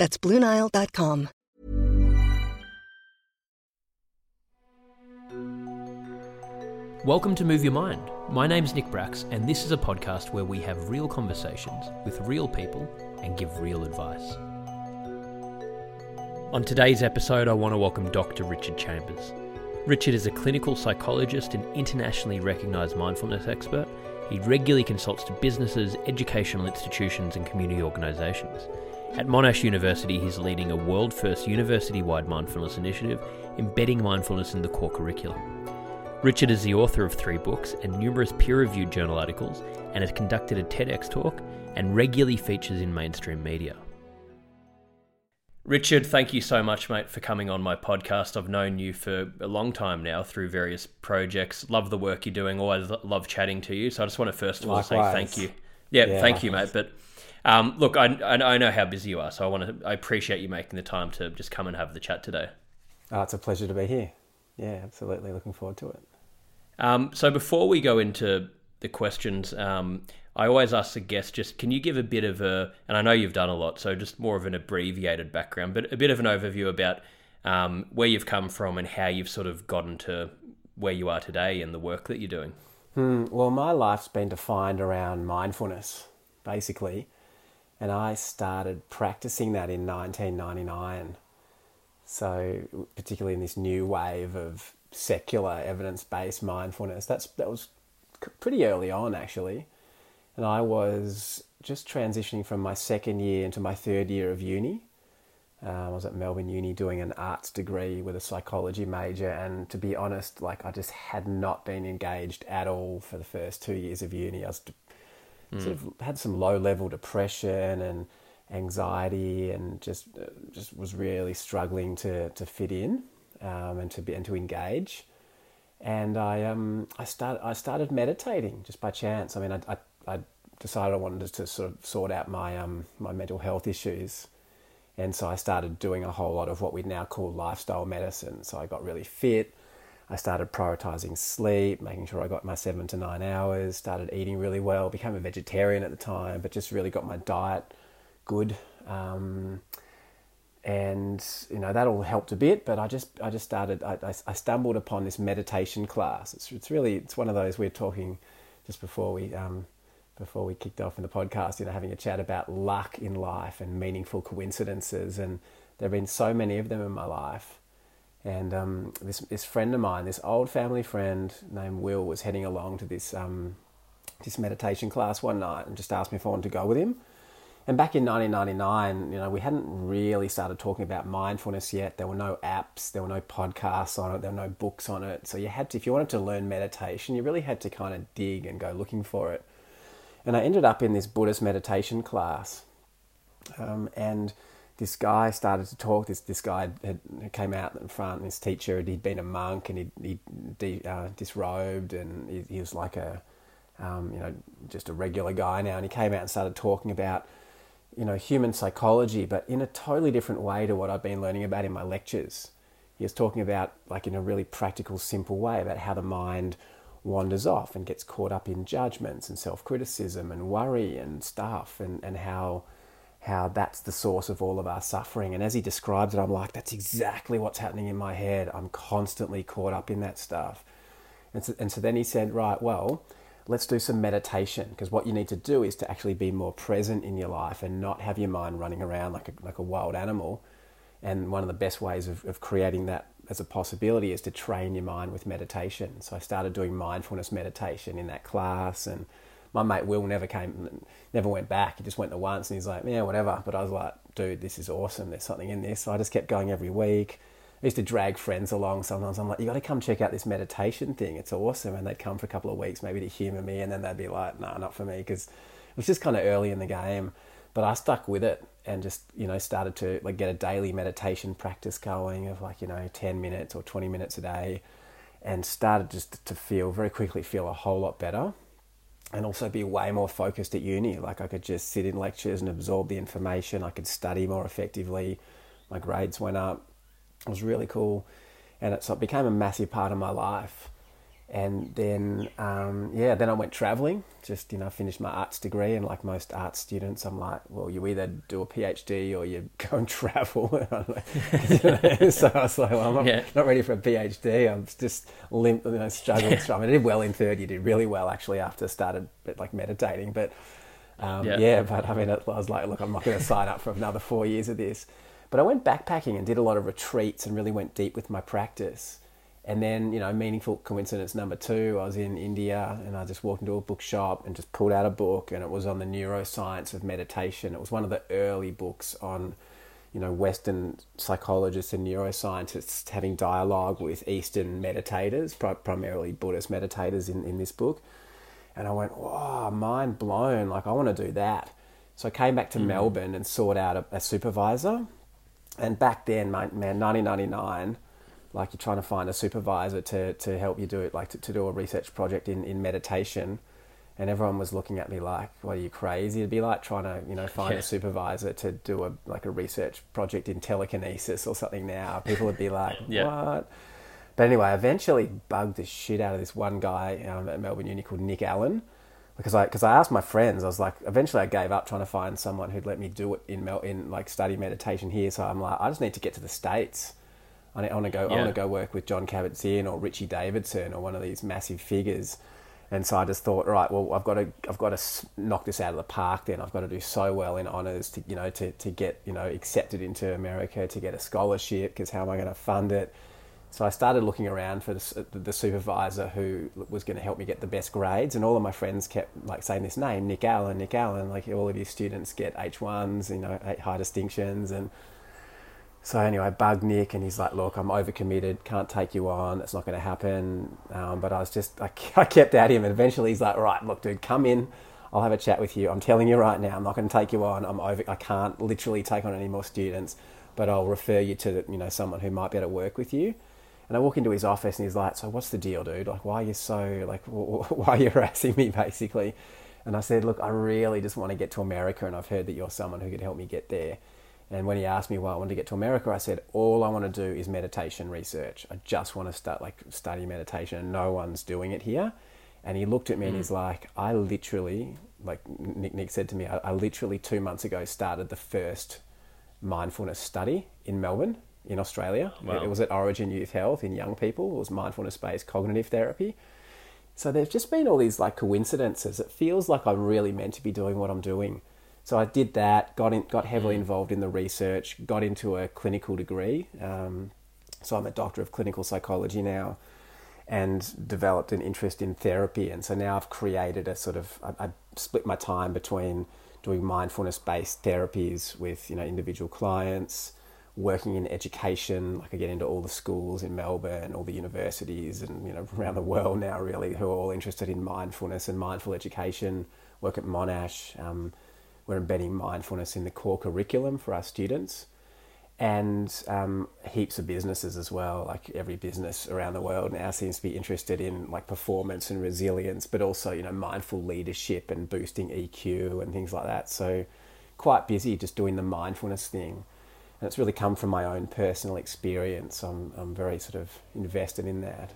That's BlueNile.com. Welcome to Move Your Mind. My name's Nick Brax, and this is a podcast where we have real conversations with real people and give real advice. On today's episode, I want to welcome Dr. Richard Chambers. Richard is a clinical psychologist and internationally recognised mindfulness expert. He regularly consults to businesses, educational institutions, and community organisations. At Monash University, he's leading a world first university wide mindfulness initiative, embedding mindfulness in the core curriculum. Richard is the author of three books and numerous peer reviewed journal articles, and has conducted a TEDx talk and regularly features in mainstream media. Richard, thank you so much, mate, for coming on my podcast. I've known you for a long time now through various projects. Love the work you're doing. Always love chatting to you. So I just want to first of all Likewise. say thank you. Yeah, Yeah, thank you, mate. But um, look, I, I I know how busy you are, so I want to. I appreciate you making the time to just come and have the chat today. Oh, it's a pleasure to be here. Yeah, absolutely. Looking forward to it. Um, so before we go into the questions, um, I always ask the guest just can you give a bit of a, and I know you've done a lot, so just more of an abbreviated background, but a bit of an overview about um, where you've come from and how you've sort of gotten to where you are today and the work that you're doing. Hmm, well, my life's been defined around mindfulness, basically. And I started practicing that in 1999. So, particularly in this new wave of secular evidence based mindfulness, that's, that was pretty early on, actually. And I was just transitioning from my second year into my third year of uni. Um, I was at Melbourne Uni doing an arts degree with a psychology major, and to be honest, like I just had not been engaged at all for the first two years of uni. I was de- sort of had some low level depression and anxiety, and just uh, just was really struggling to to fit in um, and to be and to engage. And I um I started I started meditating just by chance. I mean, I I, I decided I wanted to sort of sort out my um my mental health issues. And so I started doing a whole lot of what we now call lifestyle medicine. So I got really fit. I started prioritizing sleep, making sure I got my seven to nine hours, started eating really well, became a vegetarian at the time, but just really got my diet good. Um, and you know that all helped a bit but i just i just started i, I, stumbled upon this meditation class it's, it's really it's one of those we are talking just before we um, before we kicked off in the podcast you know having a chat about luck in life and meaningful coincidences and there have been so many of them in my life and um, this this friend of mine this old family friend named will was heading along to this um, this meditation class one night and just asked me if i wanted to go with him and back in 1999, you know, we hadn't really started talking about mindfulness yet. There were no apps, there were no podcasts on it, there were no books on it. So you had to, if you wanted to learn meditation, you really had to kind of dig and go looking for it. And I ended up in this Buddhist meditation class, um, and this guy started to talk. This this guy had, came out in front. His teacher, he'd been a monk, and he he de, uh, disrobed, and he, he was like a, um, you know, just a regular guy now. And he came out and started talking about you know, human psychology, but in a totally different way to what I've been learning about in my lectures. He was talking about, like, in a really practical, simple way, about how the mind wanders off and gets caught up in judgments and self criticism and worry and stuff, and, and how, how that's the source of all of our suffering. And as he describes it, I'm like, that's exactly what's happening in my head. I'm constantly caught up in that stuff. And so, and so then he said, right, well, let's do some meditation because what you need to do is to actually be more present in your life and not have your mind running around like a, like a wild animal. And one of the best ways of, of creating that as a possibility is to train your mind with meditation. So I started doing mindfulness meditation in that class and my mate Will never came, never went back. He just went there once and he's like, yeah, whatever. But I was like, dude, this is awesome. There's something in this. So I just kept going every week. I used to drag friends along sometimes. I'm like, you got to come check out this meditation thing. It's awesome. And they'd come for a couple of weeks, maybe to humor me. And then they'd be like, nah, not for me. Because it was just kind of early in the game. But I stuck with it. and just you know started to like get a daily meditation practice going of like you know 10 minutes or 20 minutes a day and started just to feel very quickly feel a whole lot better and also be way more focused at uni. Like i could just sit in lectures and absorb the information. I could study more effectively. My grades went up. It was really cool. And it, so it became a massive part of my life and then um, yeah, then I went traveling. Just you know, finished my arts degree, and like most art students, I'm like, well, you either do a PhD or you go and travel. so I was like, well, I'm not, yeah. not, ready for a PhD. I'm just limp, you know, struggling. I mean, I did well in third year, did really well actually after I started like meditating, but. Um, yeah. yeah, but I mean, I was like, look, I'm not going to sign up for another four years of this. But I went backpacking and did a lot of retreats and really went deep with my practice. And then, you know, meaningful coincidence number two, I was in India and I just walked into a bookshop and just pulled out a book and it was on the neuroscience of meditation. It was one of the early books on, you know, Western psychologists and neuroscientists having dialogue with Eastern meditators, primarily Buddhist meditators in, in this book. And I went, wow, mind blown. Like, I want to do that. So I came back to mm. Melbourne and sought out a, a supervisor. And back then, man, 1999, like you're trying to find a supervisor to, to help you do it, like to, to do a research project in, in meditation. And everyone was looking at me like, "What are you crazy?" It'd be like trying to, you know, find yeah. a supervisor to do a like a research project in telekinesis or something. Now people would be like, yeah. "What?" But anyway, I eventually bugged the shit out of this one guy um, at Melbourne Uni called Nick Allen because I because I asked my friends. I was like, eventually I gave up trying to find someone who'd let me do it in Mel in like study meditation here. So I'm like, I just need to get to the states. I, want to go. Yeah. I want to go work with Jon Kabat-Zinn or Richie Davidson or one of these massive figures. And so I just thought, right, well, I've got to, I've got to knock this out of the park. Then I've got to do so well in honors to, you know, to, to get, you know, accepted into America, to get a scholarship. Because how am I going to fund it? So I started looking around for the, the, supervisor who was going to help me get the best grades, and all of my friends kept like saying this name, Nick Allen, Nick Allen. Like all of your students get H ones, you know, high distinctions, and so anyway, I bugged Nick, and he's like, "Look, I'm overcommitted. Can't take you on. It's not going to happen." Um, but I was just, I, I kept at him, and eventually he's like, "Right, look, dude, come in. I'll have a chat with you. I'm telling you right now, I'm not going to take you on. I'm over. I can't literally take on any more students, but I'll refer you to, you know, someone who might be able to work with you." And I walk into his office, and he's like, "So what's the deal, dude? Like, why are you so like, why are you harassing me, basically?" And I said, "Look, I really just want to get to America, and I've heard that you're someone who could help me get there." And when he asked me why I wanted to get to America, I said, all I want to do is meditation research. I just want to start like study meditation and no one's doing it here. And he looked at me mm. and he's like, I literally, like Nick, Nick said to me, I, I literally two months ago started the first mindfulness study in Melbourne, in Australia. Wow. It was at Orygen Youth Health in young people. It was mindfulness based cognitive therapy. So there's just been all these like coincidences. It feels like I'm really meant to be doing what I'm doing. So I did that, got in, got heavily mm. involved in the research, got into a clinical degree. Um, so I'm a doctor of clinical psychology now, and developed an interest in therapy. And so now I've created a sort of I, I split my time between doing mindfulness-based therapies with you know individual clients, working in education. Like I get into all the schools in Melbourne, all the universities, and you know around the world now really who are all interested in mindfulness and mindful education. Work at Monash. Um, we're embedding mindfulness in the core curriculum for our students and um, heaps of businesses as well. Like every business around the world now seems to be interested in like performance and resilience, but also you know mindful leadership and boosting EQ and things like that. So quite busy just doing the mindfulness thing, and it's really come from my own personal experience. I'm I'm very sort of invested in that.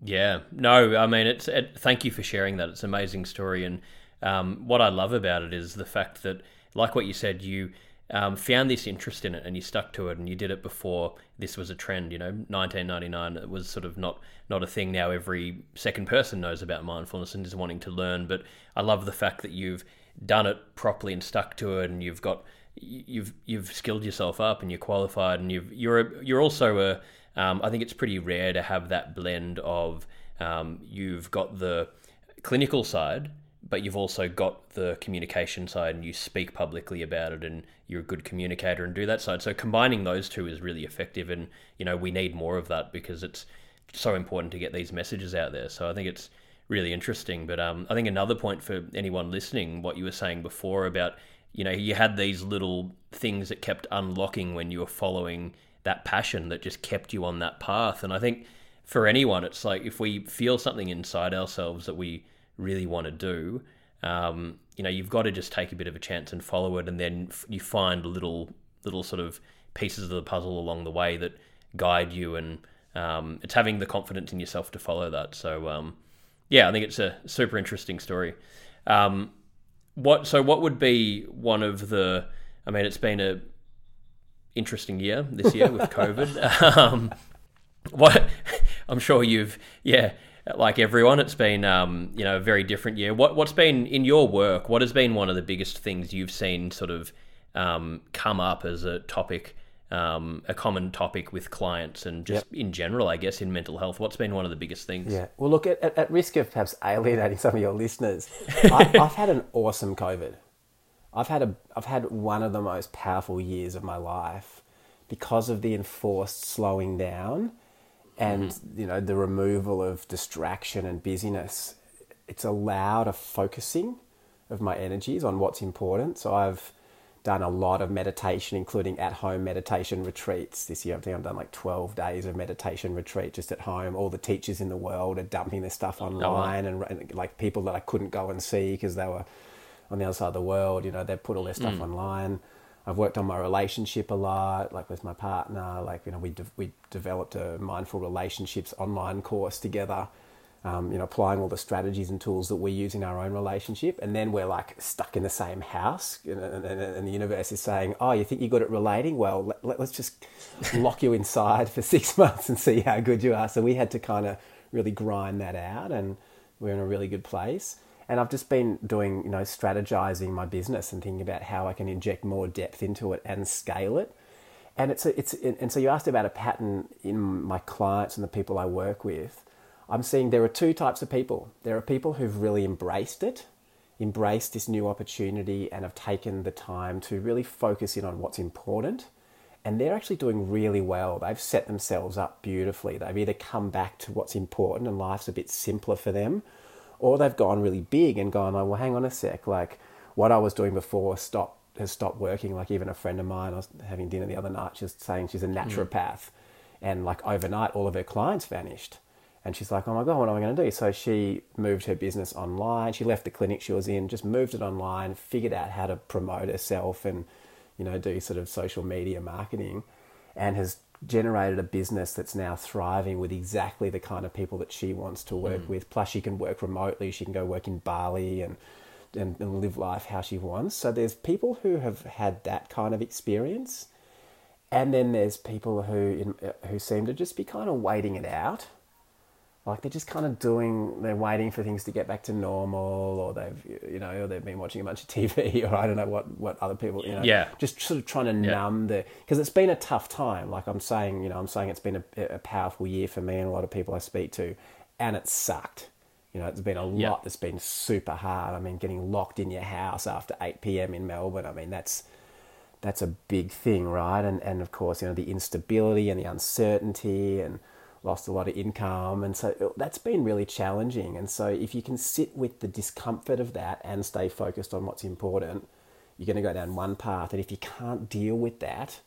Yeah, no, I mean it's. It, thank you for sharing that. It's an amazing story and um, what I love about it is the fact that, like what you said, you um, found this interest in it and you stuck to it and you did it before this was a trend. You know, 1999 it was sort of not not a thing. Now every second person knows about mindfulness and is wanting to learn. But I love the fact that you've done it properly and stuck to it, and you've got you've you've skilled yourself up and you're qualified, and you've you're a, you're also a um, I think it's pretty rare to have that blend of um, you've got the clinical side but you've also got the communication side and you speak publicly about it and you're a good communicator and do that side. So combining those two is really effective and you know we need more of that because it's so important to get these messages out there. So I think it's really interesting. But um, I think another point for anyone listening, what you were saying before about you know, you had these little things that kept unlocking when you were following that passion that just kept you on that path. And I think for anyone, it's like if we feel something inside ourselves that we really want to do, um, you know, you've got to just take a bit of a chance and follow it, and then you find little little sort of pieces of the puzzle along the way that guide you, and um, it's having the confidence in yourself to follow that. So, um, yeah, I think it's a super interesting story. Um, what so what would be one of the? I mean, it's been a interesting year this year with COVID. um, what I'm sure you've yeah like everyone it's been um, you know a very different year. What what's been in your work? What has been one of the biggest things you've seen sort of um, come up as a topic? Um, a common topic with clients and just yep. in general, I guess, in mental health. What's been one of the biggest things? Yeah. Well, look, at, at risk of perhaps alienating some of your listeners, I, I've had an awesome COVID. I've had a I've had one of the most powerful years of my life because of the enforced slowing down and mm-hmm. you know the removal of distraction and busyness. It's allowed a focusing of my energies on what's important. So I've done a lot of meditation, including at home meditation retreats. This year, I think I've done like 12 days of meditation retreat just at home. All the teachers in the world are dumping their stuff online, oh, wow. and, and, like people that I couldn't go and see because they were on the other side of the world. You know, they put all their stuff mm. online. I've worked on my relationship a lot, like with my partner. Like you know, we de- we developed a mindful relationships online course together. Um, you know, applying all the strategies and tools that we use in our own relationship, and then we're like stuck in the same house, and, and, and the universe is saying, "Oh, you think you're good at relating? Well, let, let, let's just lock you inside for six months and see how good you are." So we had to kind of really grind that out, and we're in a really good place and I've just been doing, you know, strategizing my business and thinking about how I can inject more depth into it and scale it. And it's a, it's and so you asked about a pattern in my clients and the people I work with. I'm seeing there are two types of people. There are people who've really embraced it, embraced this new opportunity, and have taken the time to really focus in on what's important. And they're actually doing really well. They've set themselves up beautifully. They've either come back to what's important and life's a bit simpler for them, or they've gone really big and gone, oh, well, hang on a sec, like what I was doing before stop has stopped working. Like even a friend of mine, I was having dinner the other night, she's saying she's a hmm. naturopath, mm. and like overnight, all of her clients vanished. And she's like, oh my God, what am I going to do? So she moved her business online. She left the clinic she was in, just moved it online, figured out how to promote herself and, you know, do sort of social media marketing and has generated a business that's now thriving with exactly the kind of people that she wants to work mm. with. Plus, she can work remotely. She can go work in Bali and, and, and live life how she wants. So there's people who have had that kind of experience, and then there's people who who seem to just be kind of waiting it out like they're just kind of doing they're waiting for things to get back to normal or they've you know or they've been watching a bunch of tv or i don't know what what other people you know yeah just sort of trying to yeah. numb the because it's been a tough time like i'm saying you know i'm saying it's been a, a, powerful year for me and a lot of people i speak to and it sucked you know, it's been a lot yeah. that's been super hard. I mean, getting locked in your house after 8 p.m. in Melbourne. I mean, that's that's a big thing, right? And and of course, you know, the instability and the uncertainty and lost a lot of income. And so that's been really challenging. And so if you can sit with the discomfort of that and stay focused on what's important, you're going to go down one path. And if you can't deal with that,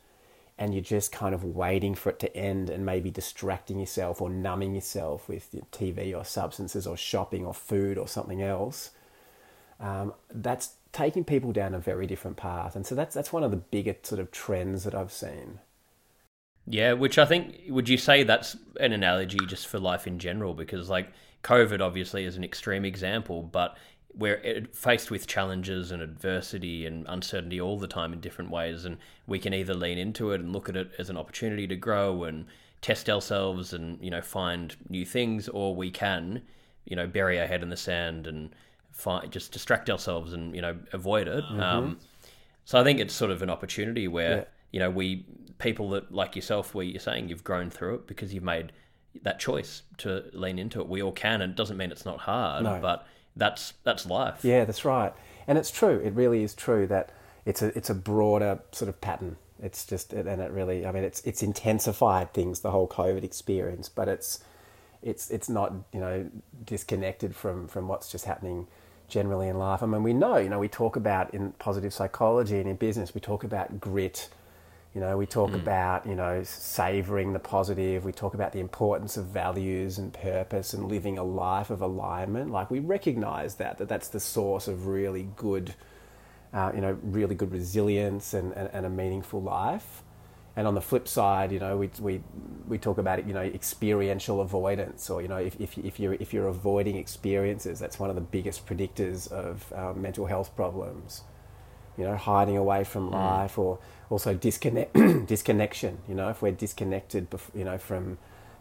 and you're just kind of waiting for it to end and maybe distracting yourself or numbing yourself with TV or substances or shopping or food or something else, um, that's taking people down a very different path. And so that's that's one of the bigger sort of trends that I've seen. Yeah, which I think would you say that's an analogy just for life in general? Because like COVID obviously is an extreme example, but we're faced with challenges and adversity and uncertainty all the time in different ways, and we can either lean into it and look at it as an opportunity to grow and test ourselves and you know find new things, or we can you know bury our head in the sand and find, just distract ourselves and you know avoid it. Mm-hmm. Um, so I think it's sort of an opportunity where. Yeah you know, we people that like yourself, where you're saying you've grown through it because you've made that choice to lean into it. We all can, and it doesn't mean it's not hard, no. but that's that's life. Yeah, that's right, and it's true. It really is true that it's a it's a broader sort of pattern. It's just and it really, I mean, it's it's intensified things the whole COVID experience, but it's it's it's not you know disconnected from from what's just happening generally in life. I mean, we know, you know, we talk about in positive psychology and in business, we talk about grit. You know, we talk mm. about, you know, savoring the positive. We talk about the importance of values and purpose and living a life of alignment. Like we recognize that, that that's the source of really good, uh, you know, really good resilience and, and, and a meaningful life. And on the flip side, you know, we, we, we talk about it, you know, experiential avoidance, or you know, if, if, if you're if you're avoiding experiences, that's one of the biggest predictors of um, mental health problems. You know, hiding away from mm. life, or also disconnect disconnection. You know, if we're disconnected, you know, from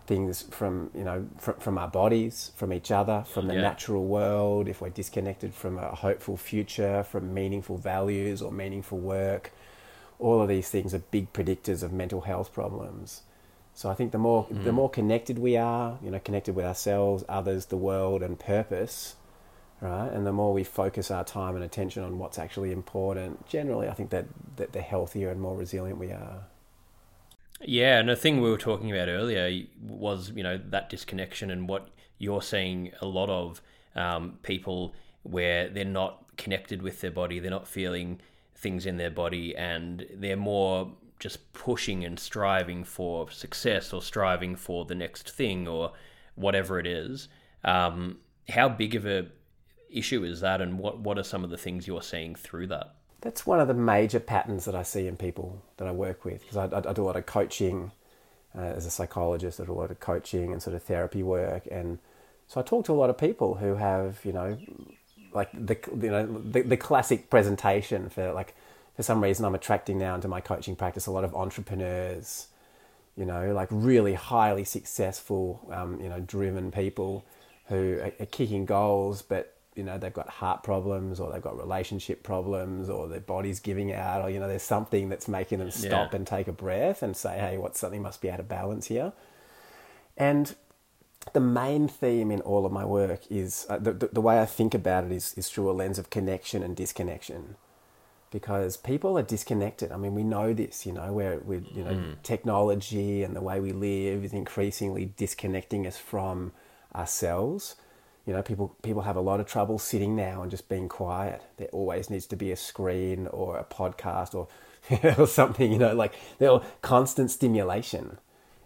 things from you know from, from our bodies, from each other, from the yeah. natural world, if we're disconnected from a hopeful future, from meaningful values or meaningful work all of these things are big predictors of mental health problems. So I think the more mm. the more connected we are, you know, connected with ourselves, others, the world, and purpose, right? And the more we focus our time and attention on what's actually important, generally, I think that, that the healthier and more resilient we are. Yeah, and the thing we were talking about earlier was, you know, that disconnection and what you're seeing a lot of um, people where they're not connected with their body, they're not feeling things in their body and they're more just pushing and striving for success or striving for the next thing or whatever it is. Um, how big of a issue is that, and what what are some of the things you're seeing through that? That's one of the major patterns that I see in people that I work with because I, I, I, do a lot of coaching uh, as a psychologist. I do a lot of coaching and sort of therapy work, and so I talk to a lot of people who have you know like the you know the, the classic presentation for like for some reason I'm attracting now into my coaching practice a lot of entrepreneurs, you know, like really highly successful, um, you know, driven people who are, are kicking goals, but you know they've got heart problems or they've got relationship problems or their body's giving out or you know there's something that's making them stop yeah. and take a breath and say hey what something must be out of balance here and the main theme in all of my work is uh, the, the, the, way I think about it is, is through a lens of connection and disconnection. Because people are disconnected. I mean, we know this, you know, where we, you know, mm. technology and the way we live is increasingly disconnecting us from ourselves. You know, people people have a lot of trouble sitting now and just being quiet. There always needs to be a screen or a podcast or or something. You know, like they're constant stimulation.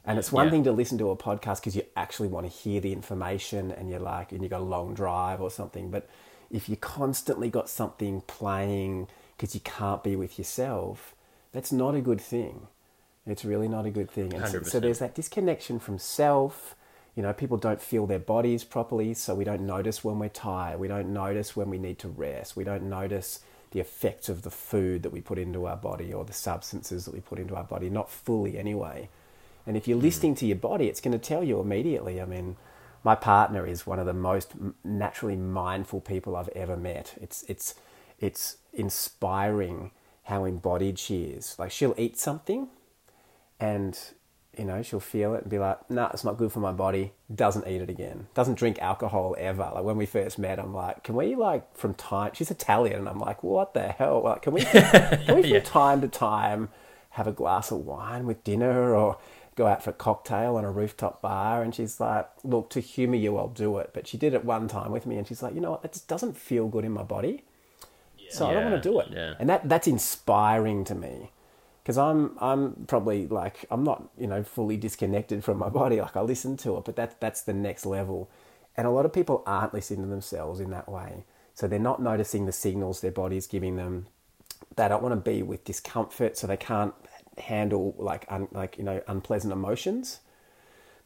And it's one yeah. thing to listen to a podcast because you actually want to hear the information and you're like, and you got a long drive or something. But if you constantly got something playing because you can't be with yourself, that's not a good thing. It's really not a good thing. And so, so there's that disconnection from self. You know, people don't feel their bodies properly, so we don't notice when we're tired. We don't notice when we need to rest. We don't notice the effects of the food that we put into our body or the substances that we put into our body, not fully anyway. And if you're mm. listening to your body, it's going to tell you immediately. I mean, my partner is one of the most naturally mindful people I've ever met. It's it's it's inspiring how embodied she is. Like she'll eat something, and you know she'll feel it and be like, "Nah, it's not good for my body." Doesn't eat it again. Doesn't drink alcohol ever. Like when we first met, I'm like, "Can we like from time?" She's Italian, and I'm like, "What the hell? Like, can we can we from yeah. time to time have a glass of wine with dinner or?" go out for a cocktail on a rooftop bar and she's like look to humor you i'll do it but she did it one time with me and she's like you know what it just doesn't feel good in my body yeah. so i don't want to do it yeah. and that that's inspiring to me because i'm i'm probably like i'm not you know fully disconnected from my body like i listen to it but that that's the next level and a lot of people aren't listening to themselves in that way so they're not noticing the signals their body's giving them they don't want to be with discomfort so they can't handle like un, like you know unpleasant emotions.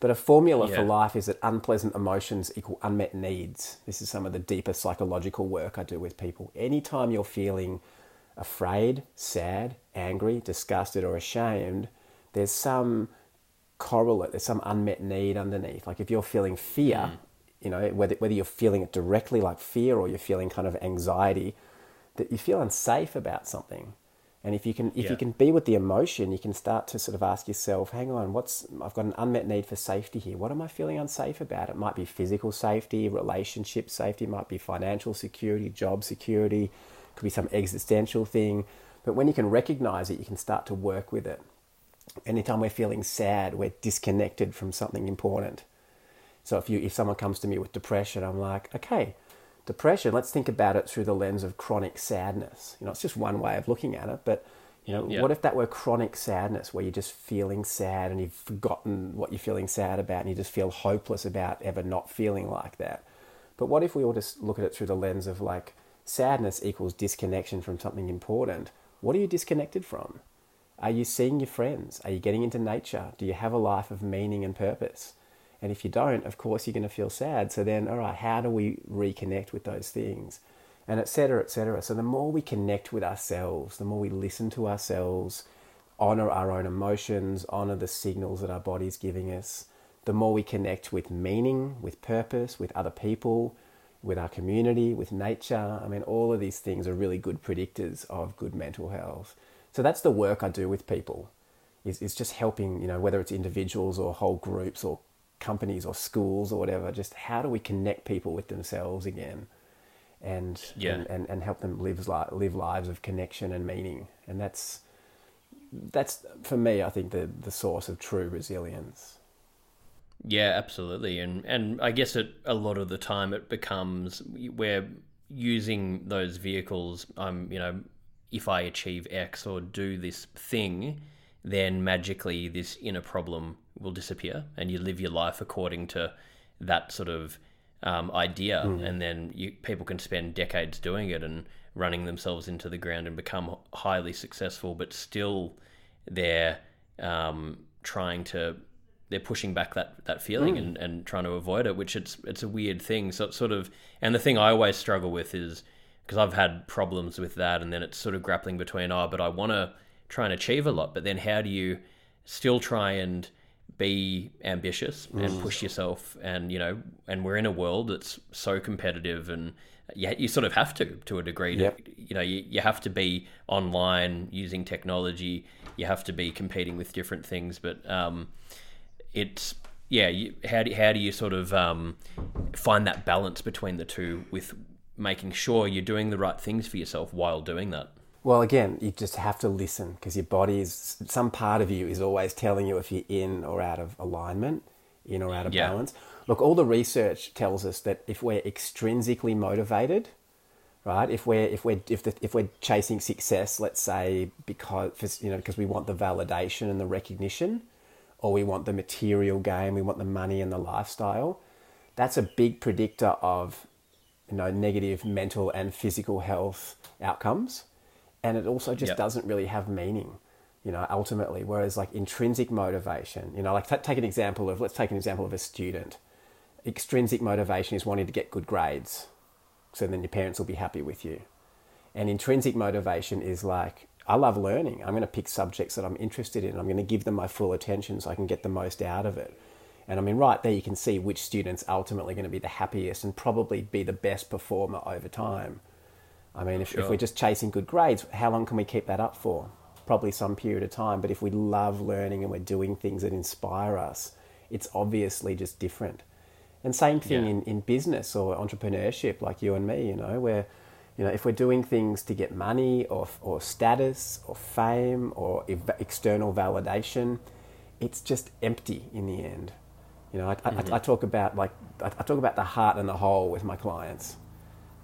But a formula yeah. for life is that unpleasant emotions equal unmet needs. This is some of the deeper psychological work I do with people. Anytime you're feeling afraid, sad, angry, disgusted, or ashamed, there's some correlate, there's some unmet need underneath. Like if you're feeling fear, mm. you know, whether, whether you're feeling it directly like fear or you're feeling kind of anxiety, that you feel unsafe about something. And if you can, if yeah. you can be with the emotion, you can start to sort of ask yourself, "Hang on, what's? I've got an unmet need for safety here. What am I feeling unsafe about? It might be physical safety, relationship safety, might be financial security, job security, could be some existential thing. But when you can recognize it, you can start to work with it. Anytime we're feeling sad, we're disconnected from something important. So if you, if someone comes to me with depression, I'm like, okay, depression, let's think about it through the lens of chronic sadness. You know, it's just one way of looking at it, but you know, Yeah. what if that were chronic sadness where you're just feeling sad and you've forgotten what you're feeling sad about and you just feel hopeless about ever not feeling like that? But what if we all just look at it through the lens of like sadness equals disconnection from something important? What are you disconnected from? Are you seeing your friends? Are you getting into nature? Do you have a life of meaning and purpose? And if you don't, of course, you're going to feel sad. So then, all right, how do we reconnect with those things? And et cetera, et cetera. So the more we connect with ourselves, the more we listen to ourselves, honor our own emotions, honor the signals that our body's giving us, the more we connect with meaning, with purpose, with other people, with our community, with nature. I mean, all of these things are really good predictors of good mental health. So that's the work I do with people. Is, is just helping, you know, whether it's individuals or whole groups or companies or schools or whatever, just how do we connect people with themselves again and Yeah. and, and, and help them live, li- live lives of connection and meaning. And that's that's for me, I think the the source of true resilience. Yeah, absolutely, and and I guess it a lot of the time it becomes we're using those vehicles. I'm um, you know, if I achieve X or do this thing, then magically this inner problem will disappear, and you live your life according to that sort of um, idea, and then you, people can spend decades doing it and running themselves into the ground and become highly successful, but still they're um, trying to they're pushing back that that feeling and, and trying to avoid it, which it's it's a weird thing. So it's sort of and the thing I always struggle with is because I've had problems with that, and then it's sort of grappling between oh, but I want to try and achieve a lot, but then how do you still try and be ambitious and push yourself and you know and we're in a world that's so competitive and you, you sort of have to to a degree to, Yep. you know you, you have to be online using technology you have to be competing with different things but um it's yeah you, how do, how do you sort of um, find that balance between the two with making sure you're doing the right things for yourself while doing that Well, again, you just have to listen because your body is some part of you is always telling you if you're in or out of alignment, in or out of Yeah. balance. Look, all the research tells us that if we're extrinsically motivated, right? If we're if we're if the, if we're chasing success, let's say because you know because we want the validation and the recognition, or we want the material gain, we want the money and the lifestyle, that's a big predictor of you know negative mental and physical health outcomes, and it also just Yep. doesn't really have meaning. You know, ultimately, whereas like intrinsic motivation, you know, like t- take an example of let's take an example of a student. Extrinsic motivation is wanting to get good grades, so then your parents will be happy with you. And intrinsic motivation is like, I love learning. I'm going to pick subjects that I'm interested in. I'm going to give them my full attention so I can get the most out of it. And I mean, right there, you can see which student's ultimately going to be the happiest and probably be the best performer over time. I mean, if, if we're just chasing good grades, how long can we keep that up for? Probably some period of time. But if we love learning and we're doing things that inspire us, it's obviously just different. And same thing Yeah. in, in business or entrepreneurship, like you and me, you know, where, you know, if we're doing things to get money or, or status or fame or ev- external validation, it's just empty in the end. You know, I, I, I mm-hmm. talk about like I, I talk about the heart and the whole with my clients.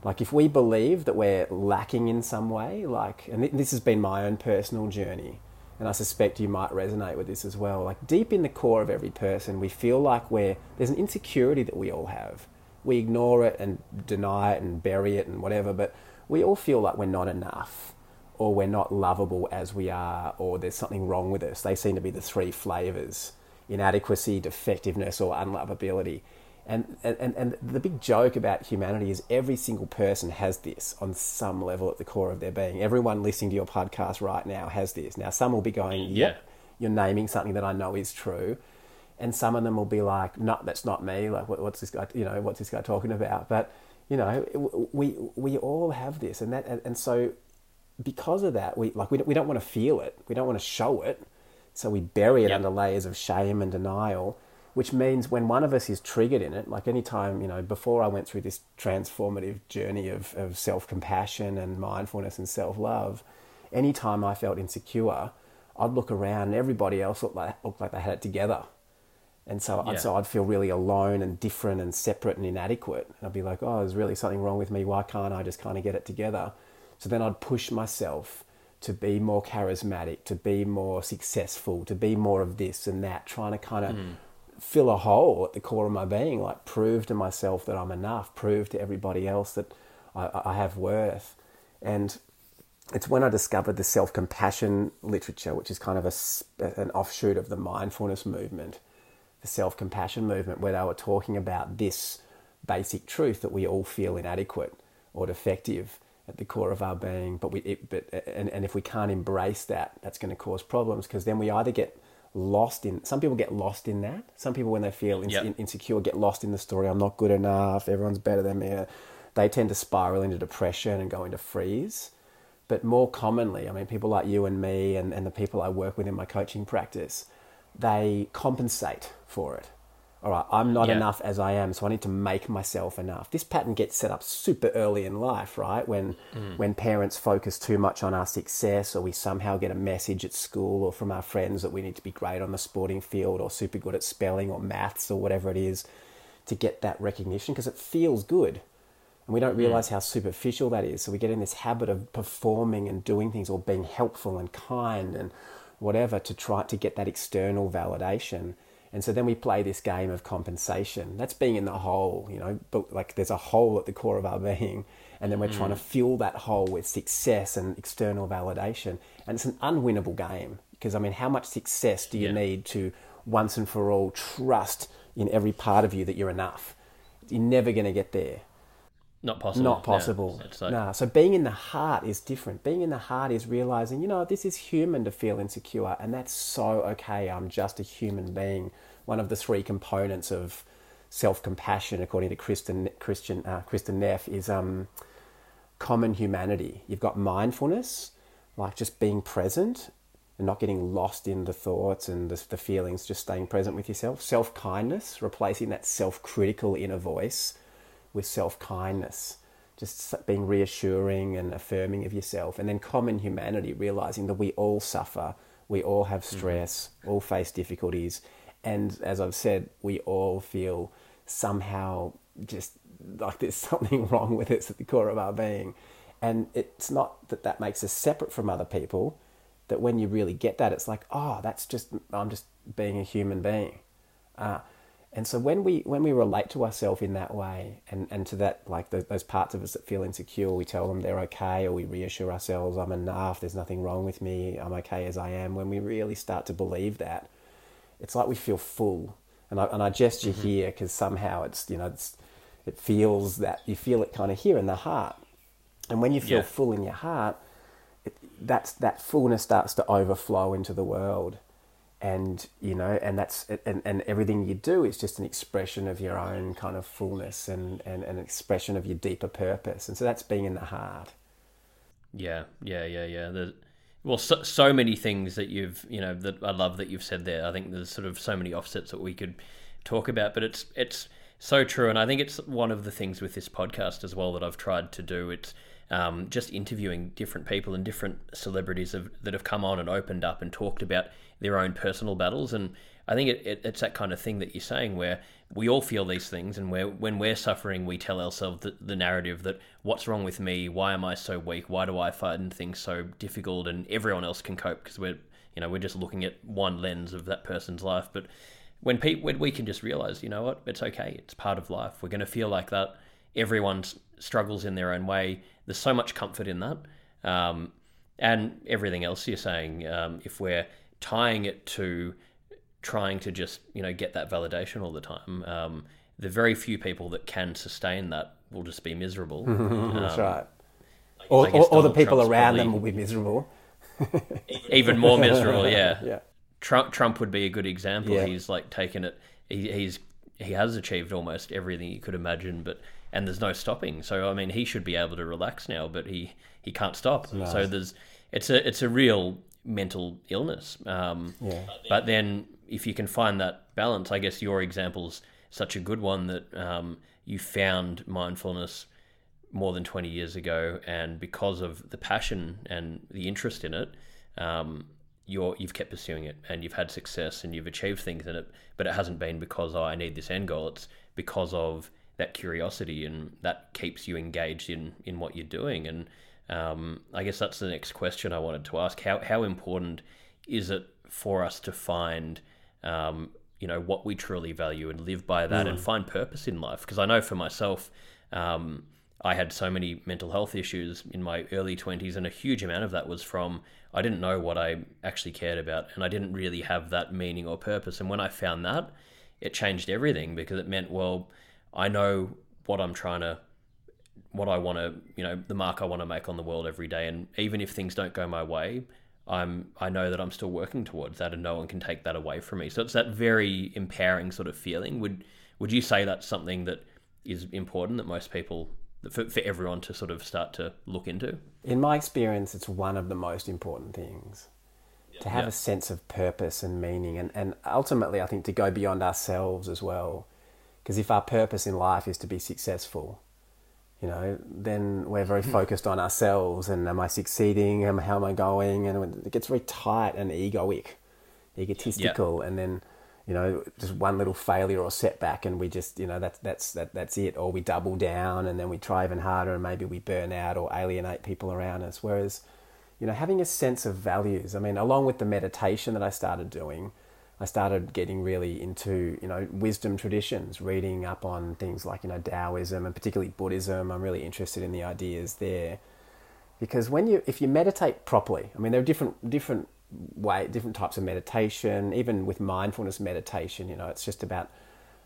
Like if we believe that we're lacking in some way, like, and th- this has been my own personal journey, and I suspect you might resonate with this as well. Like deep in the core of every person, we feel like we're there's an insecurity that we all have. We ignore it and deny it and bury it and whatever, but we all feel like we're not enough, or we're not lovable as we are, or there's something wrong with us. They seem to be the three flavors: inadequacy, defectiveness, or unlovability. And, and, and the big joke about humanity is every single person has this on some level at the core of their being. Everyone listening to your podcast right now has this. Now, some will be going, Yeah. yep, you're naming something that I know is true. And some of them will be like, no, that's not me. Like, what, what's this guy, you know, what's this guy talking about? But, you know, we, we all have this. And that, and, and so because of that, we, like, we don't, we don't want to feel it. We don't want to show it. So we bury it Yep. under layers of shame and denial which means when one of us is triggered in it, like any time, you know, before I went through this transformative journey of, of self compassion and mindfulness and self love, anytime I felt insecure, I'd look around and everybody else looked like, looked like they had it together. And so, Yeah. I'd, so I'd feel really alone and different and separate and inadequate. And I'd be like, oh, there's really something wrong with me. Why can't I just kind of get it together? So then I'd push myself to be more charismatic, to be more successful, to be more of this and that, trying to kind of hmm. fill a hole at the core of my being, like prove to myself that I'm enough, prove to everybody else that I, I have worth. And it's when I discovered the self compassion literature, which is kind of a, an offshoot of the mindfulness movement, the self compassion movement, where they were talking about this basic truth that we all feel inadequate or defective at the core of our being. But we, it, but and, and if we can't embrace that, that's going to cause problems because then we either get lost in. Some people get lost in that. Some people, when they feel in, Yep. in- insecure, get lost in the story. I'm not good enough. Everyone's better than me. They tend to spiral into depression and go into freeze. But more commonly, I mean, people like you and me and, and the people I work with in my coaching practice, they compensate for it. All right, I'm not Yeah. enough as I am, so I need to make myself enough. This pattern gets set up super early in life, right? When mm. when parents focus too much on our success, or we somehow get a message at school or from our friends that we need to be great on the sporting field, or super good at spelling or maths or whatever it is, to get that recognition because it feels good and we don't mm. realize how superficial that is. So we get in this habit of performing and doing things or being helpful and kind and whatever to try to get that external validation. And so then we play this game of compensation. That's being in the hole, you know, but like there's a hole at the core of our being. And then we're trying to mm. fill that hole with success and external validation. And it's an unwinnable game because, I mean, how much success do you Yeah. need to once and for all trust in every part of you that you're enough? You're never going to get there. Not possible. Not possible. it's like, nah. So being in the heart is different. Being in the heart is realizing, you know, this is human to feel insecure, and that's so okay. I'm just a human being. One of the three components of self-compassion, according to Kristen Christian uh, Kristin Neff, is um, common humanity. You've got mindfulness, like just being present and not getting lost in the thoughts and the, the feelings, just staying present with yourself. Self kindness, replacing that self critical inner voice with self kindness, just being reassuring and affirming of yourself. And then common humanity, realizing that we all suffer, we all have stress, all face difficulties. And as I've said, we all feel somehow just like there's something wrong with us at the core of our being. And it's not that that makes us separate from other people, that when you really get that, it's like, oh, that's just, I'm just being a human being. Uh, and so when we when we relate to ourselves in that way, and, and to that like the, those parts of us that feel insecure, we tell them they're okay, or we reassure ourselves, I'm enough. There's nothing wrong with me. I'm okay as I am. When we really start to believe that, it's like we feel full. And I and I gesture mm-hmm. here because somehow it's you know it's it feels that you feel it kind of here in the heart. And when you feel Yeah. full in your heart, it, that's that fullness starts to overflow into the world and you know and that's and, and everything you do is just an expression of your own kind of fullness and, and an expression of your deeper purpose and so that's being in the heart Yeah, yeah, yeah, yeah. The, well, so, so many things that you've, you know, that I love that you've said there. I think there's sort of so many offsets that we could talk about, but it's it's so true, and I think it's one of the things with this podcast as well that I've tried to do. It's um, just interviewing different people and different celebrities have, that have come on and opened up and talked about their own personal battles, and I think it, it, it's that kind of thing that you're saying where we all feel these things, and where when we're suffering, we tell ourselves the, the narrative that what's wrong with me? Why am I so weak? Why do I find things so difficult? And everyone else can cope because we're you know we're just looking at one lens of that person's life. But when people when we can just realize, you know what, it's okay. It's part of life. We're going to feel like that. Everyone struggles in their own way. There's so much comfort in that. Um, and everything else you're saying, um, if we're tying it to trying to just you know get that validation all the time, um, the very few people that can sustain that will just be miserable. that's Um, right or, or, or the people Trump's around them will be miserable Even more miserable, yeah. yeah Trump Trump would be a good example. Yeah. He's like taken it. He, he's he has achieved almost everything you could imagine, but and there's no stopping. So I mean, he should be able to relax now, but he he can't stop. So there's it's a it's a real mental illness. Um, Yeah. But then if you can find that balance, I guess your example's such a good one that um, you found mindfulness more than 20 years ago and because of the passion and the interest in it um, you're you've kept pursuing it and you've had success and you've achieved things in it, but it hasn't been because oh, I need this end goal. It's because of that curiosity and that keeps you engaged in in what you're doing. And um, I guess that's the next question I wanted to ask: how how important is it for us to find um, you know what we truly value and live by that mm. and find purpose in life? Because I know for myself. Um, I had so many mental health issues in my early 20s, and a huge amount of that was from I didn't know what I actually cared about, and I didn't really have that meaning or purpose. And when I found that, it changed everything because it meant, well, I know what I'm trying to, what I want to, you know, the mark I want to make on the world every day. And even if things don't go my way, I'm, I know that I'm still working towards that, and no one can take that away from me. So it's that very empowering sort of feeling. Would, would you say that's something that is important that most people for, for everyone to sort of start to look into? In my experience, it's one of the most important things. Yeah. To have yeah. a sense of purpose and meaning, and, and ultimately, I think to go beyond ourselves as well. Because if our purpose in life is to be successful, you know, then we're very hmm. focused on ourselves and am I succeeding? How am I going? And it gets very tight and egoic, egotistical, yeah. and then you know, just one little failure or setback, and we just, you know, that's that's that, that's it. Or we double down, and then we try even harder, and maybe we burn out or alienate people around us. Whereas, you know, having a sense of values. I mean, along with the meditation that I started doing, I started getting really into, you know, wisdom traditions, reading up on things like, you know, Taoism and particularly Buddhism. I'm really interested in the ideas there, because when you, if you meditate properly, I mean, there are different different way, different types of meditation, even with mindfulness meditation. You know, it's just about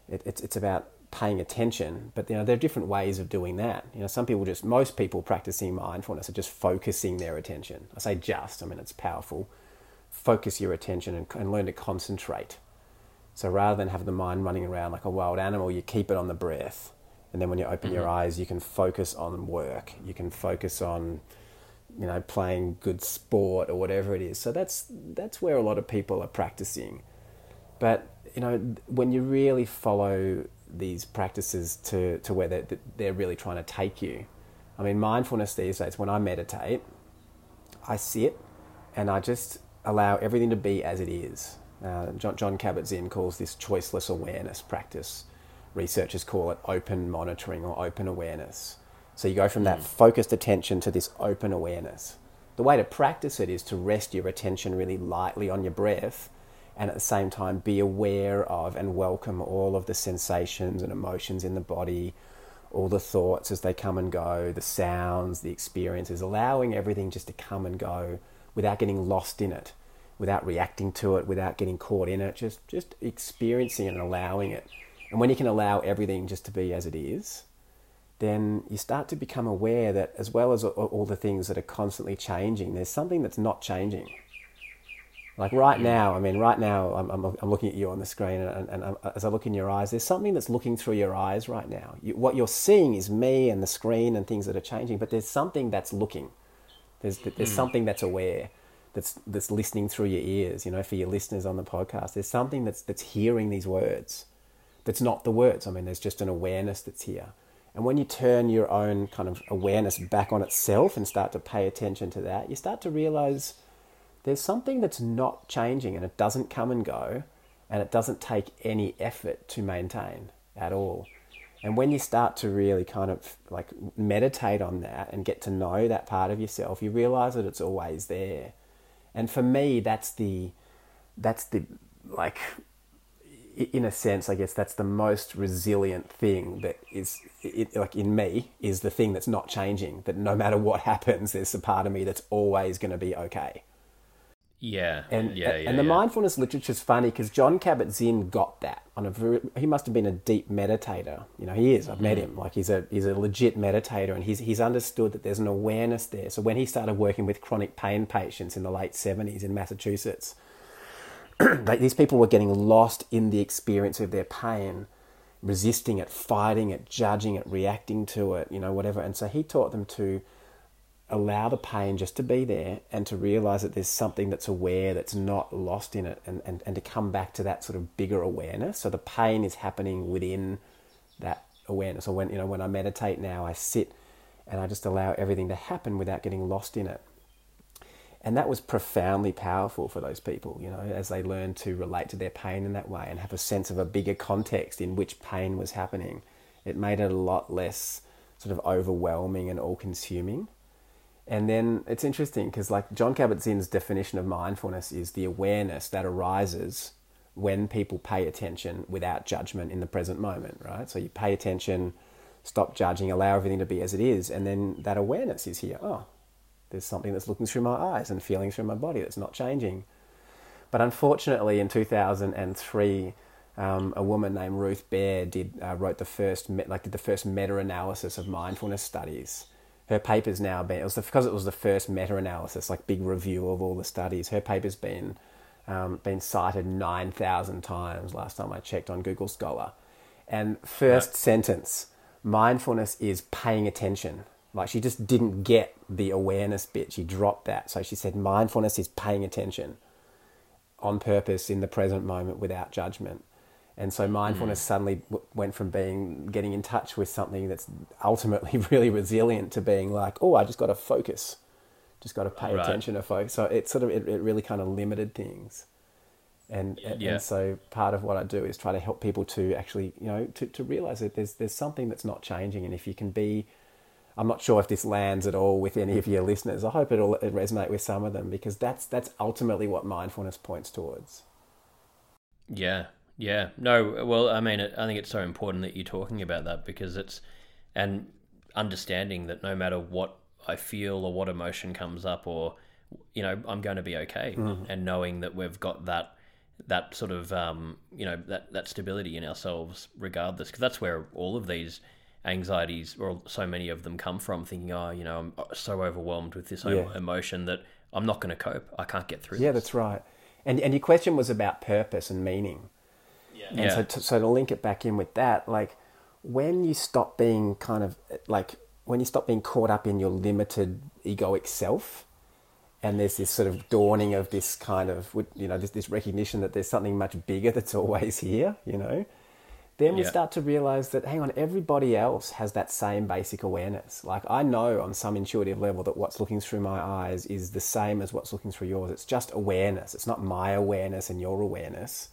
it, it's it's about paying attention. But you know, there are different ways of doing that. You know, some people just most people practicing mindfulness are just focusing their attention. I say just. I mean, it's powerful. Focus your attention and, and learn to concentrate. So rather than have the mind running around like a wild animal, you keep it on the breath. And then when you open mm-hmm. your eyes, you can focus on work. You can focus on you know, playing good sport or whatever it is. So that's that's where a lot of people are practicing. But you know, when you really follow these practices to, to where they're, they're really trying to take you. I mean, mindfulness these days, when I meditate, I sit and I just allow everything to be as it is. Uh, John, Jon Kabat-Zinn calls this choiceless awareness practice. Researchers call it open monitoring or open awareness. So you go from that mm. focused attention to this open awareness. The way to practice it is to rest your attention really lightly on your breath and at the same time be aware of and welcome all of the sensations and emotions in the body, all the thoughts as they come and go, the sounds, the experiences, allowing everything just to come and go without getting lost in it, without reacting to it, without getting caught in it, just just experiencing it and allowing it. And when you can allow everything just to be as it is, then you start to become aware that as well as all the things that are constantly changing, there's something that's not changing. Like right hmm. now, I mean, right now, I'm, I'm, I'm looking at you on the screen, and, and, and, uh, as I look in your eyes, there's something that's looking through your eyes right now. You, what you're seeing is me and the screen and things that are changing, but there's something that's looking. There's, there's mm. something that's aware, that's, that's listening through your ears, you know, for your listeners on the podcast. There's something that's, that's hearing these words that's not the words. I mean, there's just an awareness that's here. And when you turn your own kind of awareness back on itself and start to pay attention to that, you start to realize there's something that's not changing and it doesn't come and go and it doesn't take any effort to maintain at all. And when you start to really kind of like meditate on that and get to know that part of yourself, you realize that it's always there. And for me, that's the that's the like in a sense, I guess that's the most resilient thing that is, it, like in me, is the thing that's not changing. That no matter what happens, there's a part of me that's always going to be okay. Yeah, and yeah, yeah and the yeah. mindfulness literature is funny because Jon Kabat-Zinn got that on a very, he must have been a deep meditator. You know, he is. I've met mm. him. Like he's a he's a legit meditator, and he's he's understood that there's an awareness there. So when he started working with chronic pain patients in the late seventies in Massachusetts these people were getting lost in the experience of their pain, resisting it, fighting it, judging it, reacting to it, you know, whatever. And so he taught them to allow the pain just to be there and to realize that there's something that's aware that's not lost in it and, and, and to come back to that sort of bigger awareness. So the pain is happening within that awareness. Or when you know, when I meditate now, I sit and I just allow everything to happen without getting lost in it. And that was profoundly powerful for those people, you know, as they learned to relate to their pain in that way and have a sense of a bigger context in which pain was happening. It made it a lot less sort of overwhelming and all consuming. And then it's interesting because, like, Jon Kabat Zinn's definition of mindfulness is the awareness that arises when people pay attention without judgment in the present moment, right? So you pay attention, stop judging, allow everything to be as it is, and then that awareness is here. Oh, there's something that's looking through my eyes and feeling through my body that's not changing. But unfortunately, in 2003, um, a woman named Ruth Baer did uh, wrote the first like did the first meta-analysis of mindfulness studies. Her paper's now been it was the, because it was the first meta-analysis, like big review of all the studies. Her paper's been um, been cited 9,000 times last time I checked on Google Scholar. And first right. sentence mindfulness is paying attention. Like she just didn't get the awareness bit. She dropped that. So she said mindfulness is paying attention on purpose in the present moment without judgment. And so mindfulness mm. suddenly w- went from being getting in touch with something that's ultimately really resilient to being like, oh, I just got to focus just got to pay right. attention to folks. So it sort of it, it really kind of limited things. And, yeah. and so part of what I do is try to help people to actually, you know, to, to realize that there's there's something that's not changing, and if you can be, I'm not sure if this lands at all with any of your listeners. I hope it'll resonate with some of them because that's that's ultimately what mindfulness points towards. Yeah, yeah, no, well, I mean, I think it's so important that you're talking about that because it's and understanding that no matter what I feel or what emotion comes up or you know I'm going to be okay mm. and knowing that we've got that that sort of um, you know that that stability in ourselves regardless because that's where all of these anxieties or so many of them come from thinking oh you know I'm so overwhelmed with this yeah. emotion that I'm not going to cope I can't get through yeah this. that's right and and your question was about purpose and meaning yeah. and yeah. so to, so to link it back in with that like when you stop being kind of like when you stop being caught up in your limited egoic self and there's this sort of dawning of this kind of you know this, this recognition that there's something much bigger that's always here you know then we yeah. start to realize that hang on everybody else has that same basic awareness like i know on some intuitive level that what's looking through my eyes is the same as what's looking through yours it's just awareness it's not my awareness and your awareness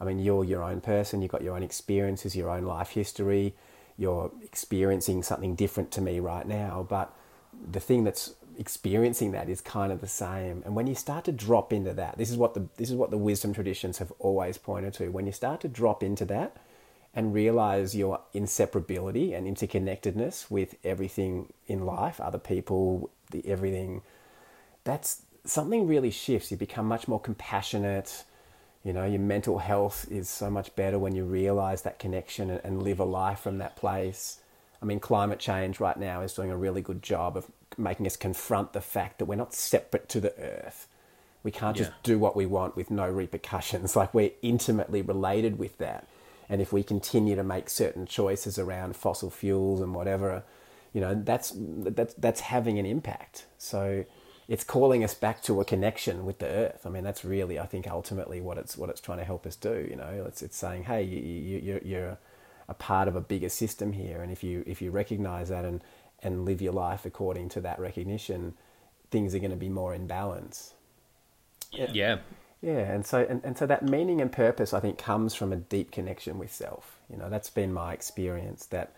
i mean you're your own person you've got your own experiences your own life history you're experiencing something different to me right now, but the thing that's experiencing that is kind of the same. And when you start to drop into that, this is what the this is what the wisdom traditions have always pointed to. When you start to drop into that and realize your inseparability and interconnectedness with everything in life, other people, the everything, that's something really shifts. You become much more compassionate you know, your mental health is so much better when you realize that connection and, and live a life from that place. I mean, climate change right now is doing a really good job of making us confront the fact that we're not separate to the earth. We can't just do what we want with no repercussions. Like we're intimately related with that. And if we continue to make certain choices around fossil fuels and whatever, you know, that's that's that's having an impact. So it's calling us back to a connection with the earth. I mean, that's really, I think, ultimately what it's what it's trying to help us do. You know, it's it's saying, hey, you, you, you're you're a part of a bigger system here, and if you if you recognize that and and live your life according to that recognition, things are going to be more in balance. Yeah. Yeah. Yeah, and so and, and so that meaning and purpose, I think, comes from a deep connection with self. You know, that's been my experience that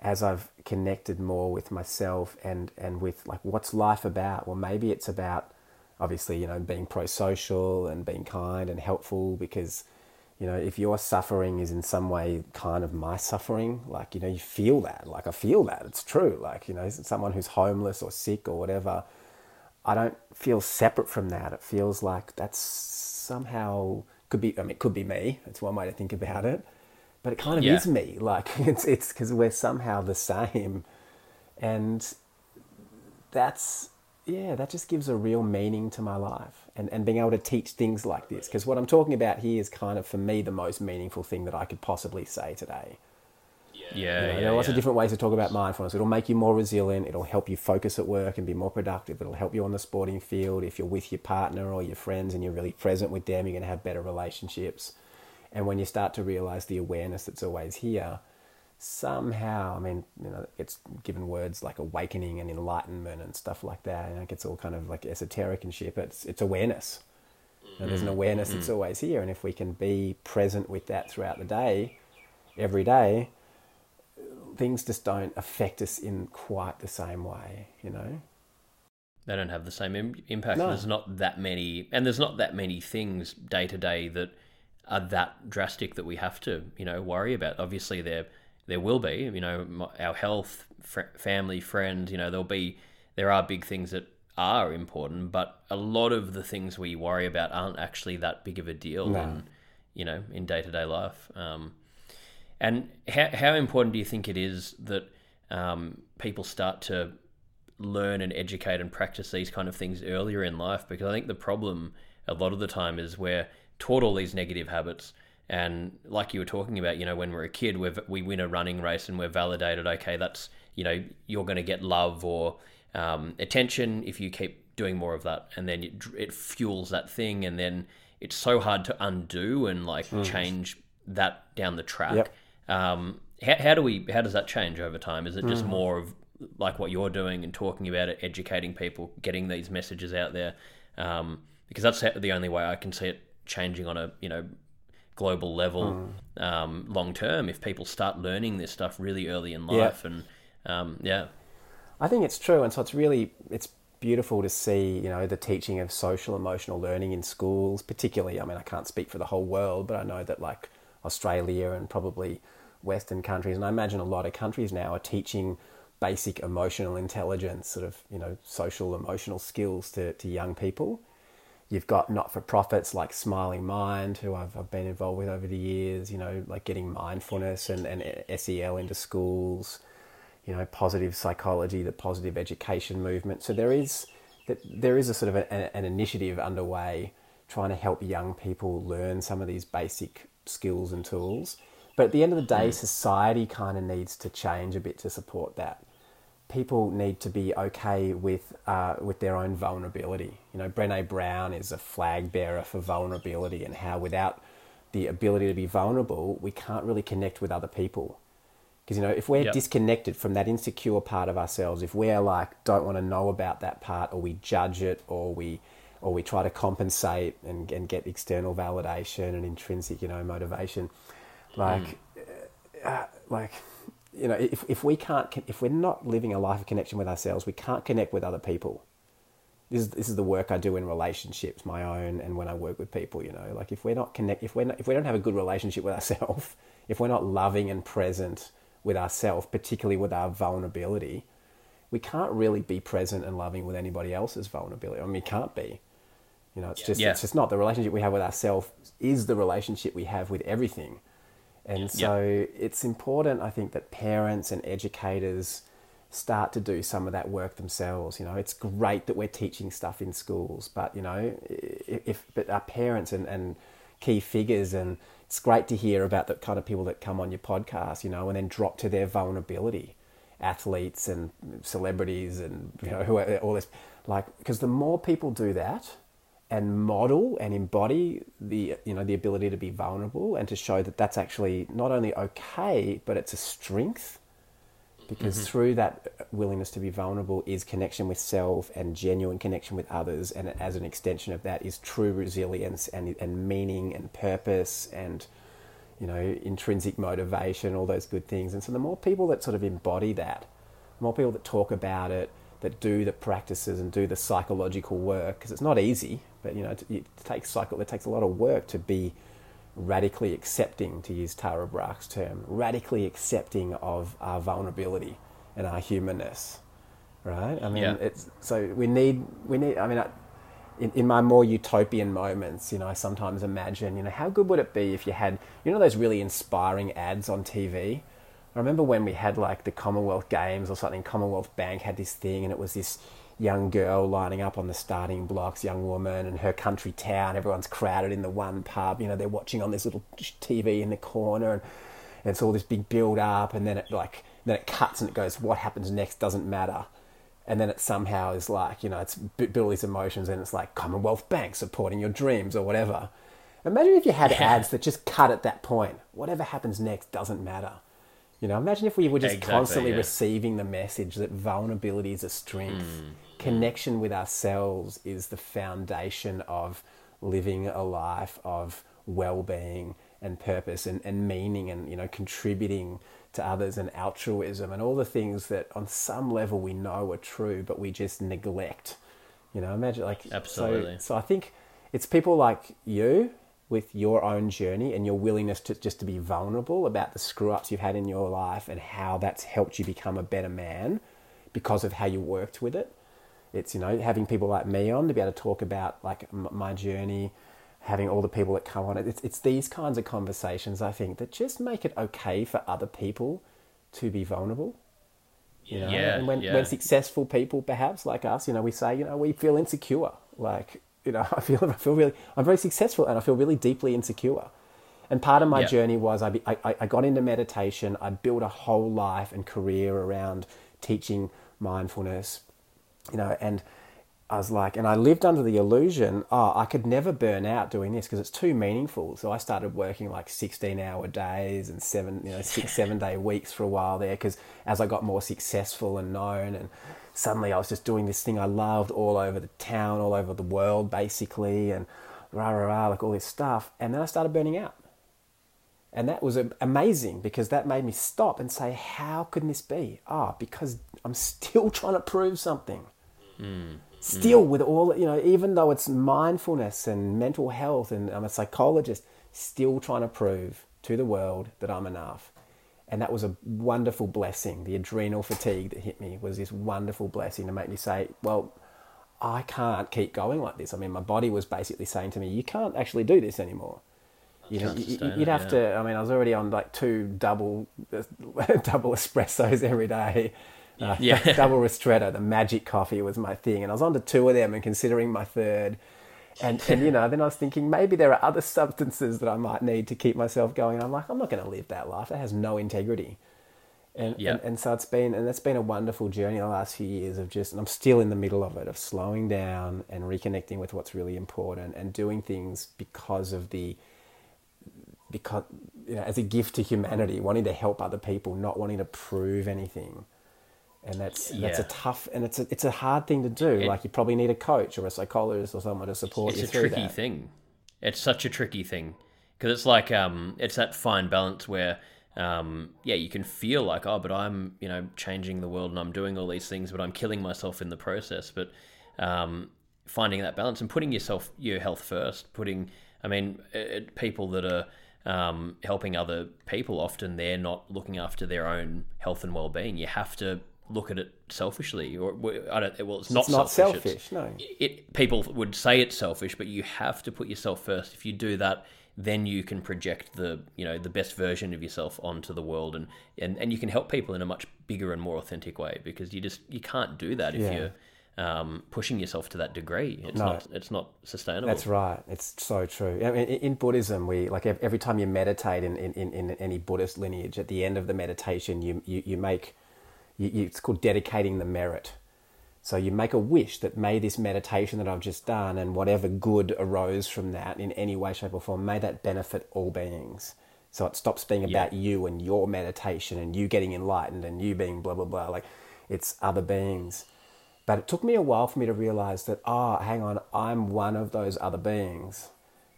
as I've connected more with myself and, and with like what's life about? Well, maybe it's about obviously, you know, being pro social and being kind and helpful because, you know, if your suffering is in some way kind of my suffering, like, you know, you feel that. Like, I feel that. It's true. Like, you know, someone who's homeless or sick or whatever, I don't feel separate from that. It feels like that's somehow could be, I mean, it could be me. That's one way to think about it but it kind of yeah. is me. Like it's it's because we're somehow the same, and that's yeah, that just gives a real meaning to my life, and and being able to teach things like this. Because what I'm talking about here is kind of for me the most meaningful thing that I could possibly say today. Yeah, you know, yeah, there are lots yeah. of different ways to talk about mindfulness. It'll make you more resilient. It'll help you focus at work and be more productive. It'll help you on the sporting field. If you're with your partner or your friends and you're really present with them, you're going to have better relationships. And when you start to realize the awareness that's always here, somehow, I mean, you know, it's given words like awakening and enlightenment and stuff like that. Know, it gets all kind of like esoteric and shit, but it's, it's awareness. Know, there's an mm-hmm. awareness mm-hmm. that's always here, and if we can be present with that throughout the day, every day, things just don't affect us in quite the same way, you know. They don't have the same Im- impact. No. There's not that many, and there's not that many things day to day that are that drastic that we have to, you know, worry about. Obviously, there there will be, you know, our health, fr- family, friends. You know, there'll be there are big things that are important, but a lot of the things we worry about aren't actually that big of a deal no. in, you know, in day to day life. Um, and how how important do you think it is that um, people start to learn and educate and practice these kind of things earlier in life? Because I think the problem a lot of the time is we're taught all these negative habits and like you were talking about, you know, when we're a kid, we we win a running race and we're validated. Okay, that's you know you're going to get love or um, attention if you keep doing more of that, and then it, it, fuels that thing, and then it's so hard to undo and like mm. change that down the track. Yep. Um, how, how, do we? How does that change over time? Is it just mm. more of like what you're doing and talking about it, educating people, getting these messages out there? Um, because that's the only way I can see it changing on a you know global level mm. um, long term if people start learning this stuff really early in life yeah. and um, yeah i think it's true and so it's really it's beautiful to see you know the teaching of social emotional learning in schools particularly i mean i can't speak for the whole world but i know that like australia and probably western countries and i imagine a lot of countries now are teaching basic emotional intelligence sort of you know social emotional skills to, to young people You've got not for profits like Smiling Mind, who I've, I've been involved with over the years, you know, like getting mindfulness and, and SEL into schools, you know, positive psychology, the positive education movement. So there is, there is a sort of a, an initiative underway trying to help young people learn some of these basic skills and tools. But at the end of the day, mm. society kind of needs to change a bit to support that people need to be okay with uh, with their own vulnerability. You know, Brené Brown is a flag bearer for vulnerability and how without the ability to be vulnerable, we can't really connect with other people. Because you know, if we're yep. disconnected from that insecure part of ourselves, if we're like don't want to know about that part, or we judge it, or we or we try to compensate and, and get external validation and intrinsic, you know, motivation, like, mm. uh, like you know, if, if we can't, if we're not living a life of connection with ourselves, we can't connect with other people. This is, this is the work I do in relationships, my own, and when I work with people, you know, like if we're not connect, if we're not, if we don't have a good relationship with ourselves, if we're not loving and present with ourselves, particularly with our vulnerability, we can't really be present and loving with anybody else's vulnerability. I mean, we can't be. You know, it's just yeah. it's just not the relationship we have with ourselves is the relationship we have with everything. And so yep. it's important, I think, that parents and educators start to do some of that work themselves. You know, it's great that we're teaching stuff in schools, but you know, if but our parents and, and key figures, and it's great to hear about the kind of people that come on your podcast, you know, and then drop to their vulnerability, athletes and celebrities, and you know, who are, all this, like, because the more people do that, and model and embody the you know the ability to be vulnerable and to show that that's actually not only okay but it's a strength because mm-hmm. through that willingness to be vulnerable is connection with self and genuine connection with others and as an extension of that is true resilience and and meaning and purpose and you know intrinsic motivation all those good things and so the more people that sort of embody that the more people that talk about it that do the practices and do the psychological work because it's not easy but you know, it, it takes cycle. It takes a lot of work to be radically accepting, to use Tara Brach's term, radically accepting of our vulnerability and our humanness. Right? I mean, yeah. it's so we need we need. I mean. I, in, in my more utopian moments, you know, I sometimes imagine, you know, how good would it be if you had, you know, those really inspiring ads on TV? I remember when we had like the Commonwealth Games or something, Commonwealth Bank had this thing and it was this young girl lining up on the starting blocks, young woman, and her country town. Everyone's crowded in the one pub. You know, they're watching on this little TV in the corner, and, and it's all this big build up, and then it like then it cuts and it goes. What happens next doesn't matter. And then it somehow is like, you know, it's build these emotions and it's like Commonwealth Bank supporting your dreams or whatever. Imagine if you had ads that just cut at that point. Whatever happens next doesn't matter You know, imagine if we were just Exactly, constantly yeah. receiving the message that vulnerability is a strength. Mm. Connection with ourselves is the foundation of living a life of well-being and purpose and, and meaning and you know contributing to others and altruism and all the things that on some level we know are true but we just neglect you know imagine like so- Absolutely. so i think it's people like you with your own journey and your willingness to just to be vulnerable about the screw ups you've had in your life and how that's helped you become a better man because of how you worked with it. It's you know having people like me on to be able to talk about like m- my journey, having all the people that come on it. It's it's these kinds of conversations I think that just make it okay for other people to be vulnerable. You know? Yeah, and when, yeah. when successful people perhaps like us, you know, we say, you know, we feel insecure. Like, you know, I feel I feel really I'm very successful and I feel really deeply insecure. And part of my Yeah. journey was I, I, I- I got into meditation. I built a whole life and career around teaching mindfulness, you know, and I was like, and I lived under the illusion, oh, I could never burn out doing this because it's too meaningful. So I started working like 16 hour days and seven, you know, six, seven day weeks for a while there because as I got more successful and known and suddenly I was just doing this thing I loved all over the town, all over the world basically and rah, rah, rah, like all this stuff. And then I started burning out. And that was amazing because that made me stop and say, how can this be? Ah, because I'm still trying to prove something. Still, with all, you know, even though it's mindfulness and mental health and I'm a psychologist, still trying to prove to the world that I'm enough. And that was a wonderful blessing. The adrenal fatigue that hit me was this wonderful blessing to make me say, well, I can't keep going like this. I mean, my body was basically saying to me, you can't actually do this anymore. You know, you, you'd it, have yeah. to. I mean, I was already on like two double, double espressos every day. Uh, Yeah. double ristretto, the magic coffee was my thing, and I was on to two of them and considering my third. And and you know, then I was thinking maybe there are other substances that I might need to keep myself going. I'm like, I'm not going to live that life. That has no integrity. And, Yeah. and and so it's been and that's been a wonderful journey the last few years of just and I'm still in the middle of it of slowing down and reconnecting with what's really important and doing things because of the because you know as a gift to humanity wanting to help other people not wanting to prove anything and that's that's a tough and it's a it's a hard thing to do It- like you probably need a coach or a psychologist or someone to support it's you It's a tricky that thing. It's such a tricky thing because it's like um, it's that fine balance where um, yeah, you can feel like oh, but I'm you know changing the world and I'm doing all these things, but I'm killing myself in the process. But um, finding that balance and putting yourself your health first, putting I mean it, people that are um, helping other people often they're not looking after their own health and well-being. You have to look at it selfishly, or I don't. Well, it's not it's not selfish. selfish It's- no it people would say it's selfish, but you have to put yourself first. If you do that, then you can project the you know the best version of yourself onto the world, and and, and you can help people in a much bigger and more authentic way because you just you can't do that if Yeah. you're um, pushing yourself to that degree. It's No. not it's not sustainable. That's right. It's so true. I mean, in in Buddhism, we like every time you meditate in, in, in, in any Buddhist lineage, at the end of the meditation, you you, you make it's called dedicating the merit. So you make a wish that may this meditation that I've just done and whatever good arose from that in any way, shape, or form, may that benefit all beings. So it stops being about you and your meditation and you getting enlightened and you being blah blah blah. Like it's other beings. But it took me a while for me to realize that, oh, hang on, I'm one of those other beings.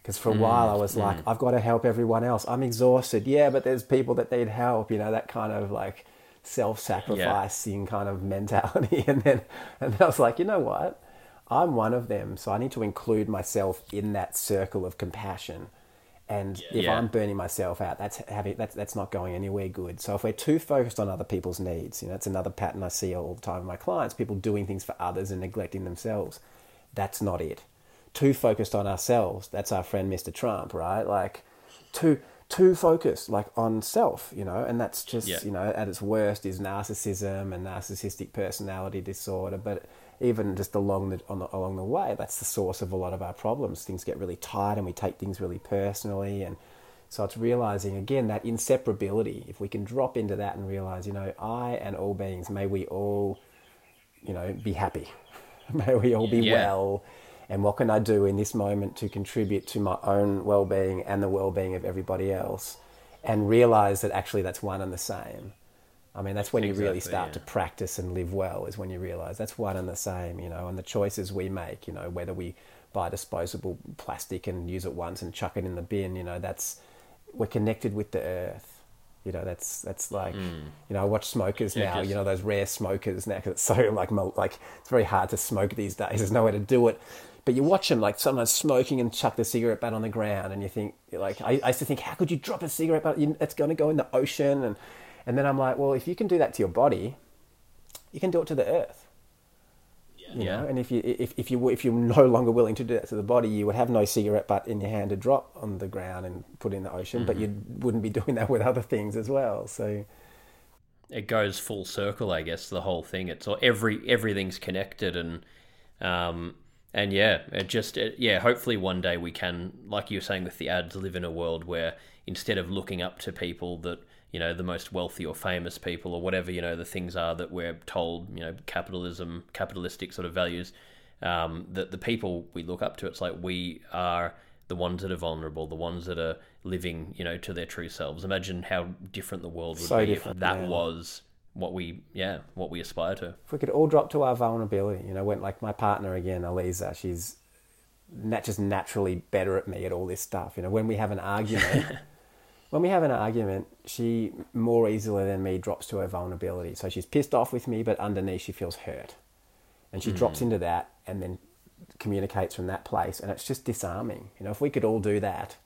Because for a mm, while I was mm. like, I've got to help everyone else. I'm exhausted. Yeah, but there's people that need help, you know, that kind of like self sacrificing kind of mentality. And then, and then I was like, you know what? I'm one of them. So I need to include myself in that circle of compassion. And if Yeah. I'm burning myself out, that's having that's that's not going anywhere good. So if we're too focused on other people's needs, you know, that's another pattern I see all the time with my clients, people doing things for others and neglecting themselves. That's not it. Too focused on ourselves, that's our friend Mr. Trump, right? Like too too focused like on self, you know, and that's just, Yeah. you know, at its worst is narcissism and narcissistic personality disorder, but even just along the, on the along the way, that's the source of a lot of our problems. Things get really tight, and we take things really personally, and so it's realizing again that inseparability. If we can drop into that and realize, you know, I and all beings, may we all, you know, be happy, may we all be Yeah. well, and what can I do in this moment to contribute to my own well-being and the well-being of everybody else, and realize that actually that's one and the same. I mean, that's when you really start yeah. to practice and live well, is when you realize that's one and the same, you know, and the choices we make, you know, whether we buy disposable plastic and use it once and chuck it in the bin, you know, that's, we're connected with the earth. You know, that's, that's like, hmm. you know, I watch smokers. Yeah, now, just- you know, those rare smokers now, because it's so like, like, it's very hard to smoke these days. There's nowhere to do it. But you watch them like sometimes smoking and chuck the cigarette butt on the ground, and you think like I, I used to think, how could you drop a cigarette butt? It's going to go in the ocean, and and then I'm like, well, if you can do that to your body, you can do it to the earth. You Yeah. know, and if you if, if you if you're no longer willing to do that to the body, you would have no cigarette butt in your hand to drop on the ground and put in the ocean, but you wouldn't be doing that with other things as well. So it goes full circle, I guess. The whole thing. It's all every everything's connected, and um, and yeah, it just it, yeah. Hopefully, one day we can, like you were saying with the ads, live in a world where instead of looking up to people that you know the most wealthy or famous people or whatever you know the things are that we're told you know capitalism capitalistic sort of values um, that the people we look up to it's like we are the ones that are vulnerable the ones that are living you know to their true selves imagine how different the world would So be if that yeah. was what we yeah what we aspire to if we could all drop to our vulnerability, you know, when like my partner again, Eliza, she's nat- just naturally better at me at all this stuff. You know, when we have an argument, when we have an argument, she more easily than me drops to her vulnerability. So she's pissed off with me, but underneath she feels hurt, and she drops hmm. into that, and then communicates from that place, and it's just disarming. You know, if we could all do that,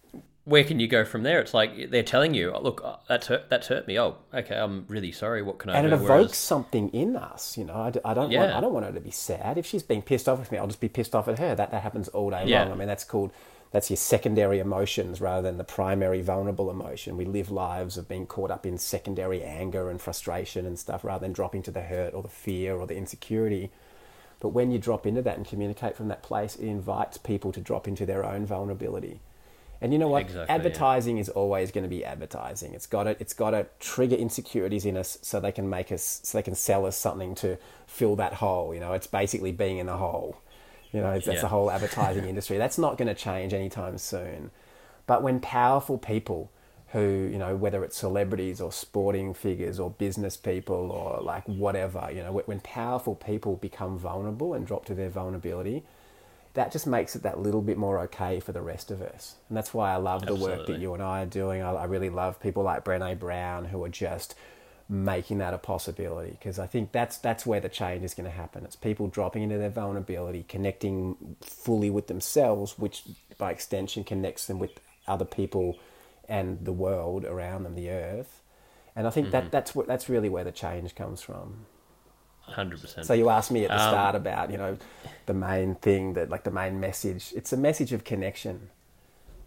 where can you go from there it's like they're telling you oh, look uh, that's hurt that's hurt me oh okay i'm really sorry what can i and it evokes Whereas- something in us. You know, I, I don't want, Yeah. I don't want her to be sad. If she's being pissed off with me, I'll just be pissed off at her. That that happens all day Yeah. long. I mean, that's called that's your secondary emotions rather than the primary vulnerable emotion. We live lives of being caught up in secondary anger and frustration and stuff rather than dropping to the hurt or the fear or the insecurity. But when you drop into that and communicate from that place, it invites people to drop into their own vulnerability. And you know what? Exactly, yeah. advertising is always going to be advertising. It's got to it's got to trigger insecurities in us so they can make us so they can sell us something to fill that hole. You know, it's basically being in the hole. You know, that's Yeah. the whole advertising industry. That's not going to change anytime soon. But when powerful people who, you know, whether it's celebrities or sporting figures or business people or like whatever, you know, when powerful people become vulnerable and drop to their vulnerability, that just makes it that little bit more okay for the rest of us. And that's why I love the work that you and I are doing. I, I really love people like Brené Brown who are just making that a possibility because I think that's that's where the change is going to happen. It's people dropping into their vulnerability, connecting fully with themselves, which by extension connects them with other people and the world around them, the earth. And I think that mm-hmm. that's what that's really where the change comes from. 100% So you asked me at the Um, start about, you know, the main thing that like the main message. It's a message of connection.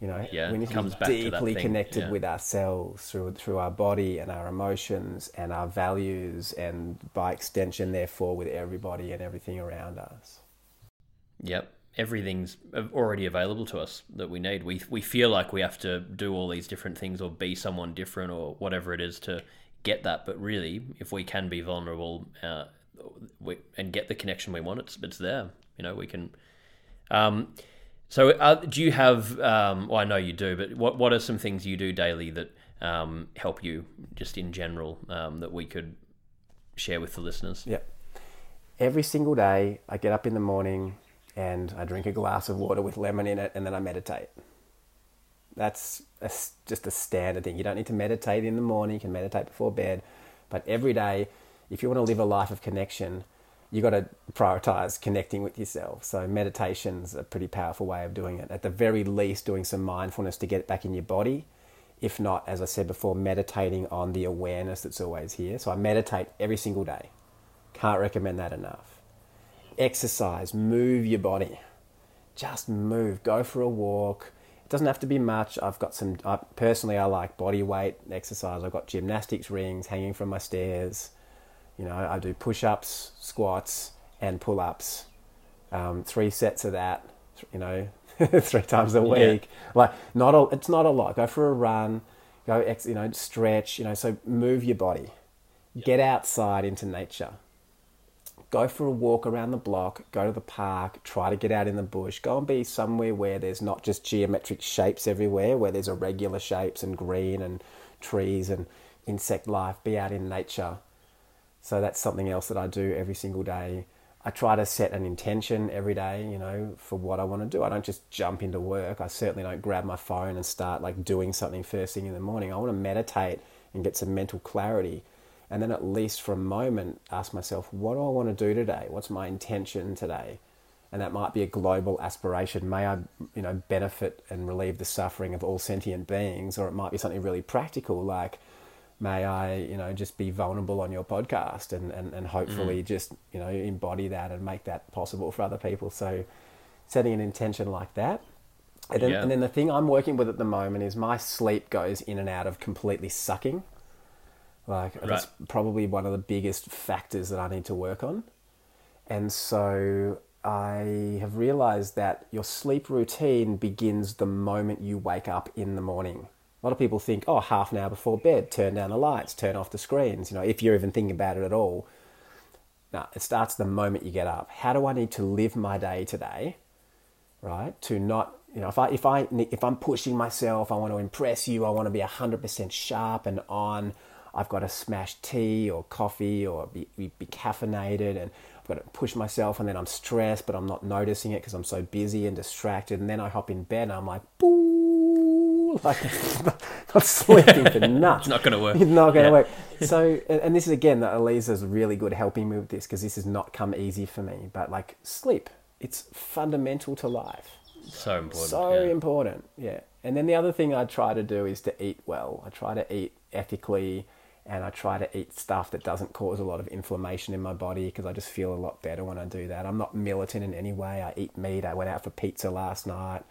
You know, Yeah, we need it to comes be back to that deeply thing, connected yeah. with ourselves through through our body and our emotions and our values and by extension therefore with everybody and everything around us. Yep. Everything's already available to us that we need. We we feel like we have to do all these different things or be someone different or whatever it is to get that. But really, if we can be vulnerable uh, we, and get the connection we want, it's it's there. You know, we can. Um, so, uh, do you have? Um, well, I know you do, but what what are some things you do daily that um, help you, just in general, um, that we could share with the listeners? Yeah. Every single day, I get up in the morning and I drink a glass of water with lemon in it, and then I meditate. That's a just a standard thing. You don't need to meditate in the morning. You can meditate before bed, but every day, if you want to live a life of connection, you've got to prioritize connecting with yourself. So meditation's a pretty powerful way of doing it. At the very least, doing some mindfulness to get back in your body. If not, as I said before, meditating on the awareness that's always here. So I meditate every single day. Can't recommend that enough. Exercise, move your body. Just move. Go for a walk. It doesn't have to be much. I've got some, I, personally, I like body weight exercise. I've got gymnastics rings hanging from my stairs. You know, I do push ups, squats, and pull ups. Um, three sets of that, you know, three times a week. Like, not a, it's not a lot. Go for a run, go, ex, you know, stretch, you know, so move your body. Get outside into nature go for a walk around the block, go to the park, try to get out in the bush, go and be somewhere where there's not just geometric shapes everywhere, where there's irregular shapes and green and trees and insect life, be out in nature. So that's something else that I do every single day. I try to set an intention every day, you know, for what I want to do. I don't just jump into work. I certainly don't grab my phone and start like doing something first thing in the morning. I want to meditate and get some mental clarity. And then at least for a moment ask myself, what do I want to do today? What's my intention today? And that might be a global aspiration. May I, you know, benefit and relieve the suffering of all sentient beings, or it might be something really practical like may I, you know, just be vulnerable on your podcast and, and, and hopefully mm. just, you know, embody that and make that possible for other people. So setting an intention like that. And then, yeah. and then the thing I'm working with at the moment is my sleep goes in and out of completely sucking. Like right. that's probably one of the biggest factors that I need to work on. And so I have realized that your sleep routine begins the moment you wake up in the morning. A lot of people think, oh, half an hour before bed, turn down the lights, turn off the screens, you know, if you're even thinking about it at all. No, it starts the moment you get up. How do I need to live my day today, right? To not, you know, if I if I if I'm pushing myself, I want to impress you, I want to be hundred percent sharp and on. I've got to smash tea or coffee or be, be, be caffeinated, and I've got to push myself, and then I'm stressed, but I'm not noticing it because I'm so busy and distracted. And then I hop in bed, and I'm like, boo like not sleeping for nuts. it's not going to work. It's not going to yeah. work. So, and this is again that Elisa's really good helping me with this because this has not come easy for me. But like sleep, it's fundamental to life. So important. So yeah. important. Yeah. And then the other thing I try to do is to eat well. I try to eat ethically and I try to eat stuff that doesn't cause a lot of inflammation in my body because I just feel a lot better when I do that. I'm not militant in any way. I eat meat. I went out for pizza last night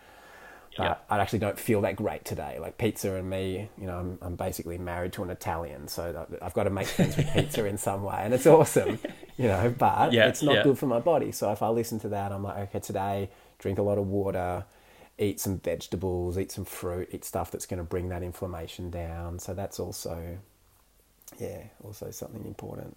yeah. I actually don't feel that great today. Like pizza and me, you know, I'm, I'm basically married to an Italian, so I've got to make friends with pizza in some way, and it's awesome, you know. But yeah, it's not yeah. good for my body. So if I listen to that, I'm like, okay, today drink a lot of water, eat some vegetables, eat some fruit, eat stuff that's going to bring that inflammation down. So that's also, yeah, also something important.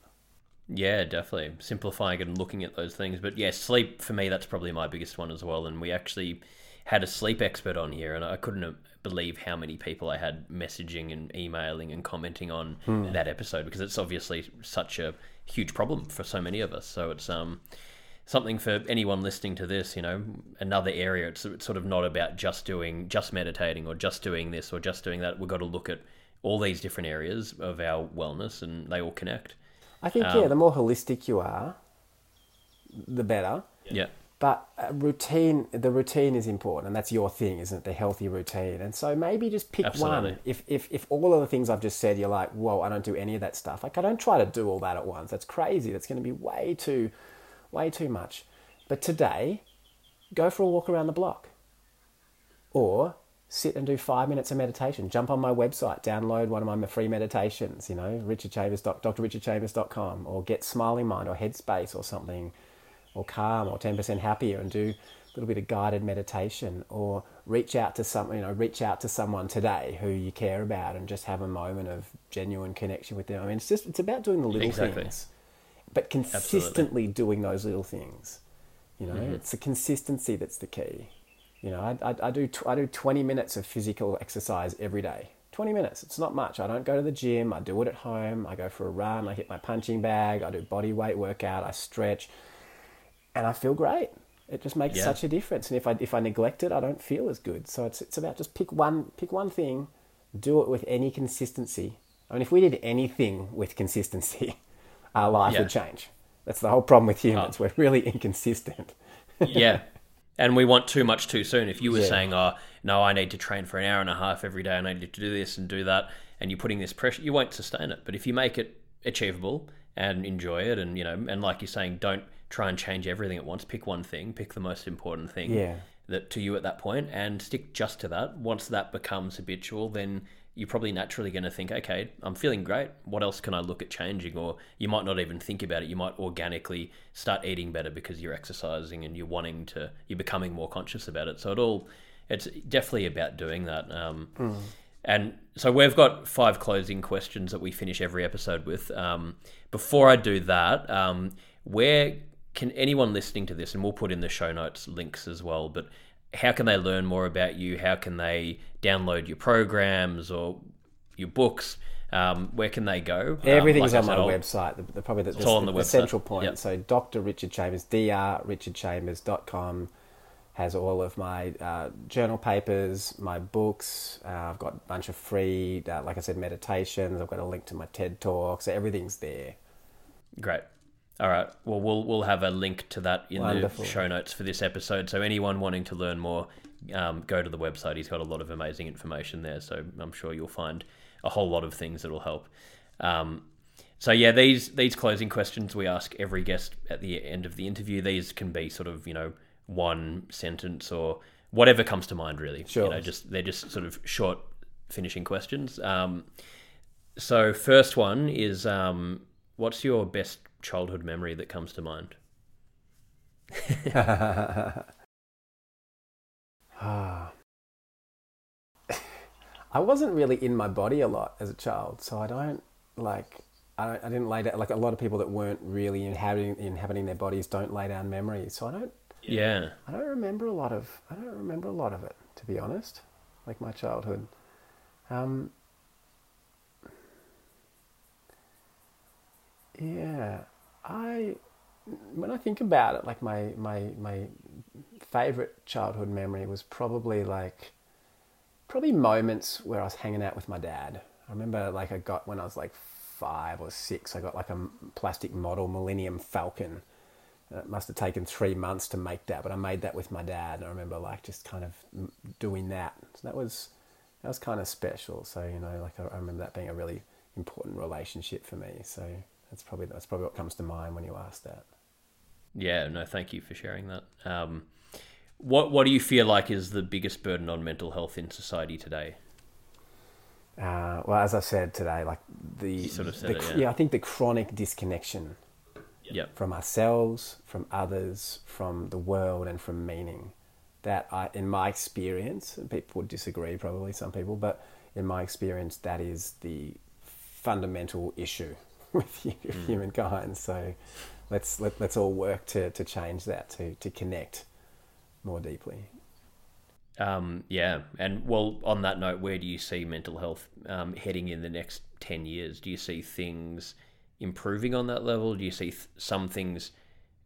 Yeah, definitely simplifying and looking at those things. But yeah, sleep for me, that's probably my biggest one as well. And we actually had a sleep expert on here, and I couldn't believe how many people I had messaging and emailing and commenting on hmm. that episode because it's obviously such a huge problem for so many of us. So it's um something for anyone listening to this, you know, another area. It's, it's sort of not about just doing just meditating or just doing this or just doing that. We've got to look at all these different areas of our wellness, and they all connect. I think um, yeah, the more holistic you are, the better. Yeah. But uh, routine, the routine is important, and that's your thing, isn't it? The healthy routine. And so maybe just pick Absolutely. one. If, if, if all of the things I've just said, you're like, whoa, I don't do any of that stuff. Like, I don't try to do all that at once. That's crazy. That's going to be way too, way too much. But today, go for a walk around the block. Or sit and do five minutes of meditation. Jump on my website, download one of my free meditations, you know, richardchambers, drrichardchambers.com, or get Smiling Mind or Headspace or something or calm or 10% happier and do a little bit of guided meditation or reach out to some you know reach out to someone today who you care about and just have a moment of genuine connection with them i mean it's just it's about doing the little exactly. things but consistently Absolutely. doing those little things you know mm-hmm. it's the consistency that's the key you know I, I, I do I do 20 minutes of physical exercise every day 20 minutes it's not much i don't go to the gym i do it at home i go for a run i hit my punching bag i do body weight workout i stretch and I feel great. It just makes yeah. such a difference. And if I if I neglect it, I don't feel as good. So it's it's about just pick one pick one thing, do it with any consistency. I mean, if we did anything with consistency, our life yeah. would change. That's the whole problem with oh. humans. Oh. We're really inconsistent. yeah. And we want too much too soon. If you were yeah. saying, oh, no, I need to train for an hour and a half every day and I need to do this and do that, and you're putting this pressure, you won't sustain it. But if you make it achievable and enjoy it, and, you know, and like you're saying, don't try and change everything at once. Pick one thing, pick the most important thing yeah. that to you at that point, and stick just to that. Once that becomes habitual, then you're probably naturally going to think, okay, I'm feeling great. What else can I look at changing? Or you might not even think about it. You might organically start eating better because you're exercising and you're wanting to, you're becoming more conscious about it. So it all, it's definitely about doing that. Um, mm. And so we've got five closing questions that we finish every episode with. Um, before I do that, um, where can anyone listening to this, and we'll put in the show notes links as well, but how can they learn more about you? How can they download your programs or your books? Um, where can they go? Everything's um, like on my website. The, the, probably the, the, on the, the central point. Yep. So Dr. Richard Chambers, dr drrichardchambers.com has all of my uh, journal papers, my books. Uh, I've got a bunch of free, uh, like I said, meditations. I've got a link to my TED talks. So everything's there. Great. All right. Well, we'll we'll have a link to that in Wonderful. the show notes for this episode. So anyone wanting to learn more, um, go to the website. He's got a lot of amazing information there. So I'm sure you'll find a whole lot of things that will help. Um, so yeah, these these closing questions we ask every guest at the end of the interview. These can be sort of you know one sentence or whatever comes to mind. Really, sure. You know, just they're just sort of short finishing questions. Um, so first one is um, what's your best childhood memory that comes to mind? ah. I wasn't really in my body a lot as a child, so I don't like. I, I didn't lay down like a lot of people that weren't really inhabiting inhabiting their bodies don't lay down memories. So I don't. Yeah. I don't remember a lot of. I don't remember a lot of it to be honest. Like my childhood. Um, yeah, I when I think about it, like my my my favorite childhood memory was probably like probably moments where I was hanging out with my dad. I remember like I got when I was like five or six, I got like a plastic model Millennium Falcon. Uh, it must have taken three months to make that, but I made that with my dad. And I remember like just kind of doing that. So that was that was kind of special. So you know, like I remember that being a really important relationship for me. So that's probably that's probably what comes to mind when you ask that. Yeah, no, thank you for sharing that. Um, what What do you feel like is the biggest burden on mental health in society today? Uh, well, as I said today, like the, you sort of the it, yeah. yeah. I think the chronic disconnection yep. from ourselves, from others, from the world, and from meaning. That I, in my experience, and people would disagree, probably some people, but in my experience, that is the fundamental issue with mm. humankind. So let's let, us let us all work to, to change that, to, to connect more deeply. Um, yeah, and well, on that note, where do you see mental health um, heading in the next ten years? Do you see things improving on that level? Do you see th- some things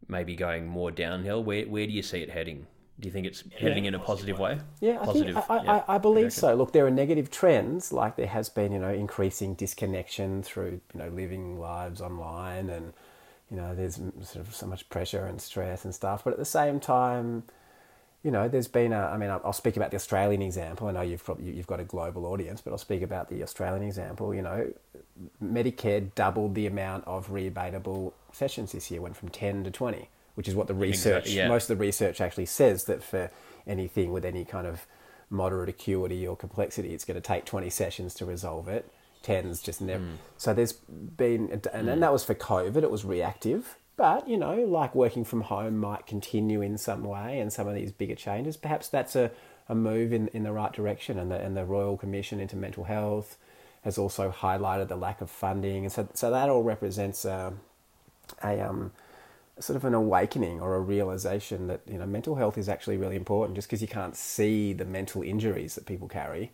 maybe going more downhill? Where where do you see it heading? Do you think it's yeah, heading in a positive way? Yeah, positive, I, think, I, yeah, I, I believe so. Look, there are negative trends, like there has been, you know, increasing disconnection through, you know, living lives online, and you know, there's sort of so much pressure and stress and stuff. But at the same time, you know, there's been a, I mean, I'll speak about the Australian example. I know you've probably, you've got a global audience, but I'll speak about the Australian example. You know, Medicare doubled the amount of rebatable sessions this year, went from 10 to 20, which is what the research, exactly, yeah. most of the research actually says that for anything with any kind of moderate acuity or complexity, it's going to take 20 sessions to resolve it. 10's just never. Mm. So there's been, and, mm. and that was for COVID, it was reactive but, you know, like working from home might continue in some way and some of these bigger changes. Perhaps that's a, a move in, in the right direction. And the, and the Royal Commission into Mental Health has also highlighted the lack of funding. And so, so that all represents a, a um, sort of an awakening or a realization that, you know, mental health is actually really important. Just because you can't see the mental injuries that people carry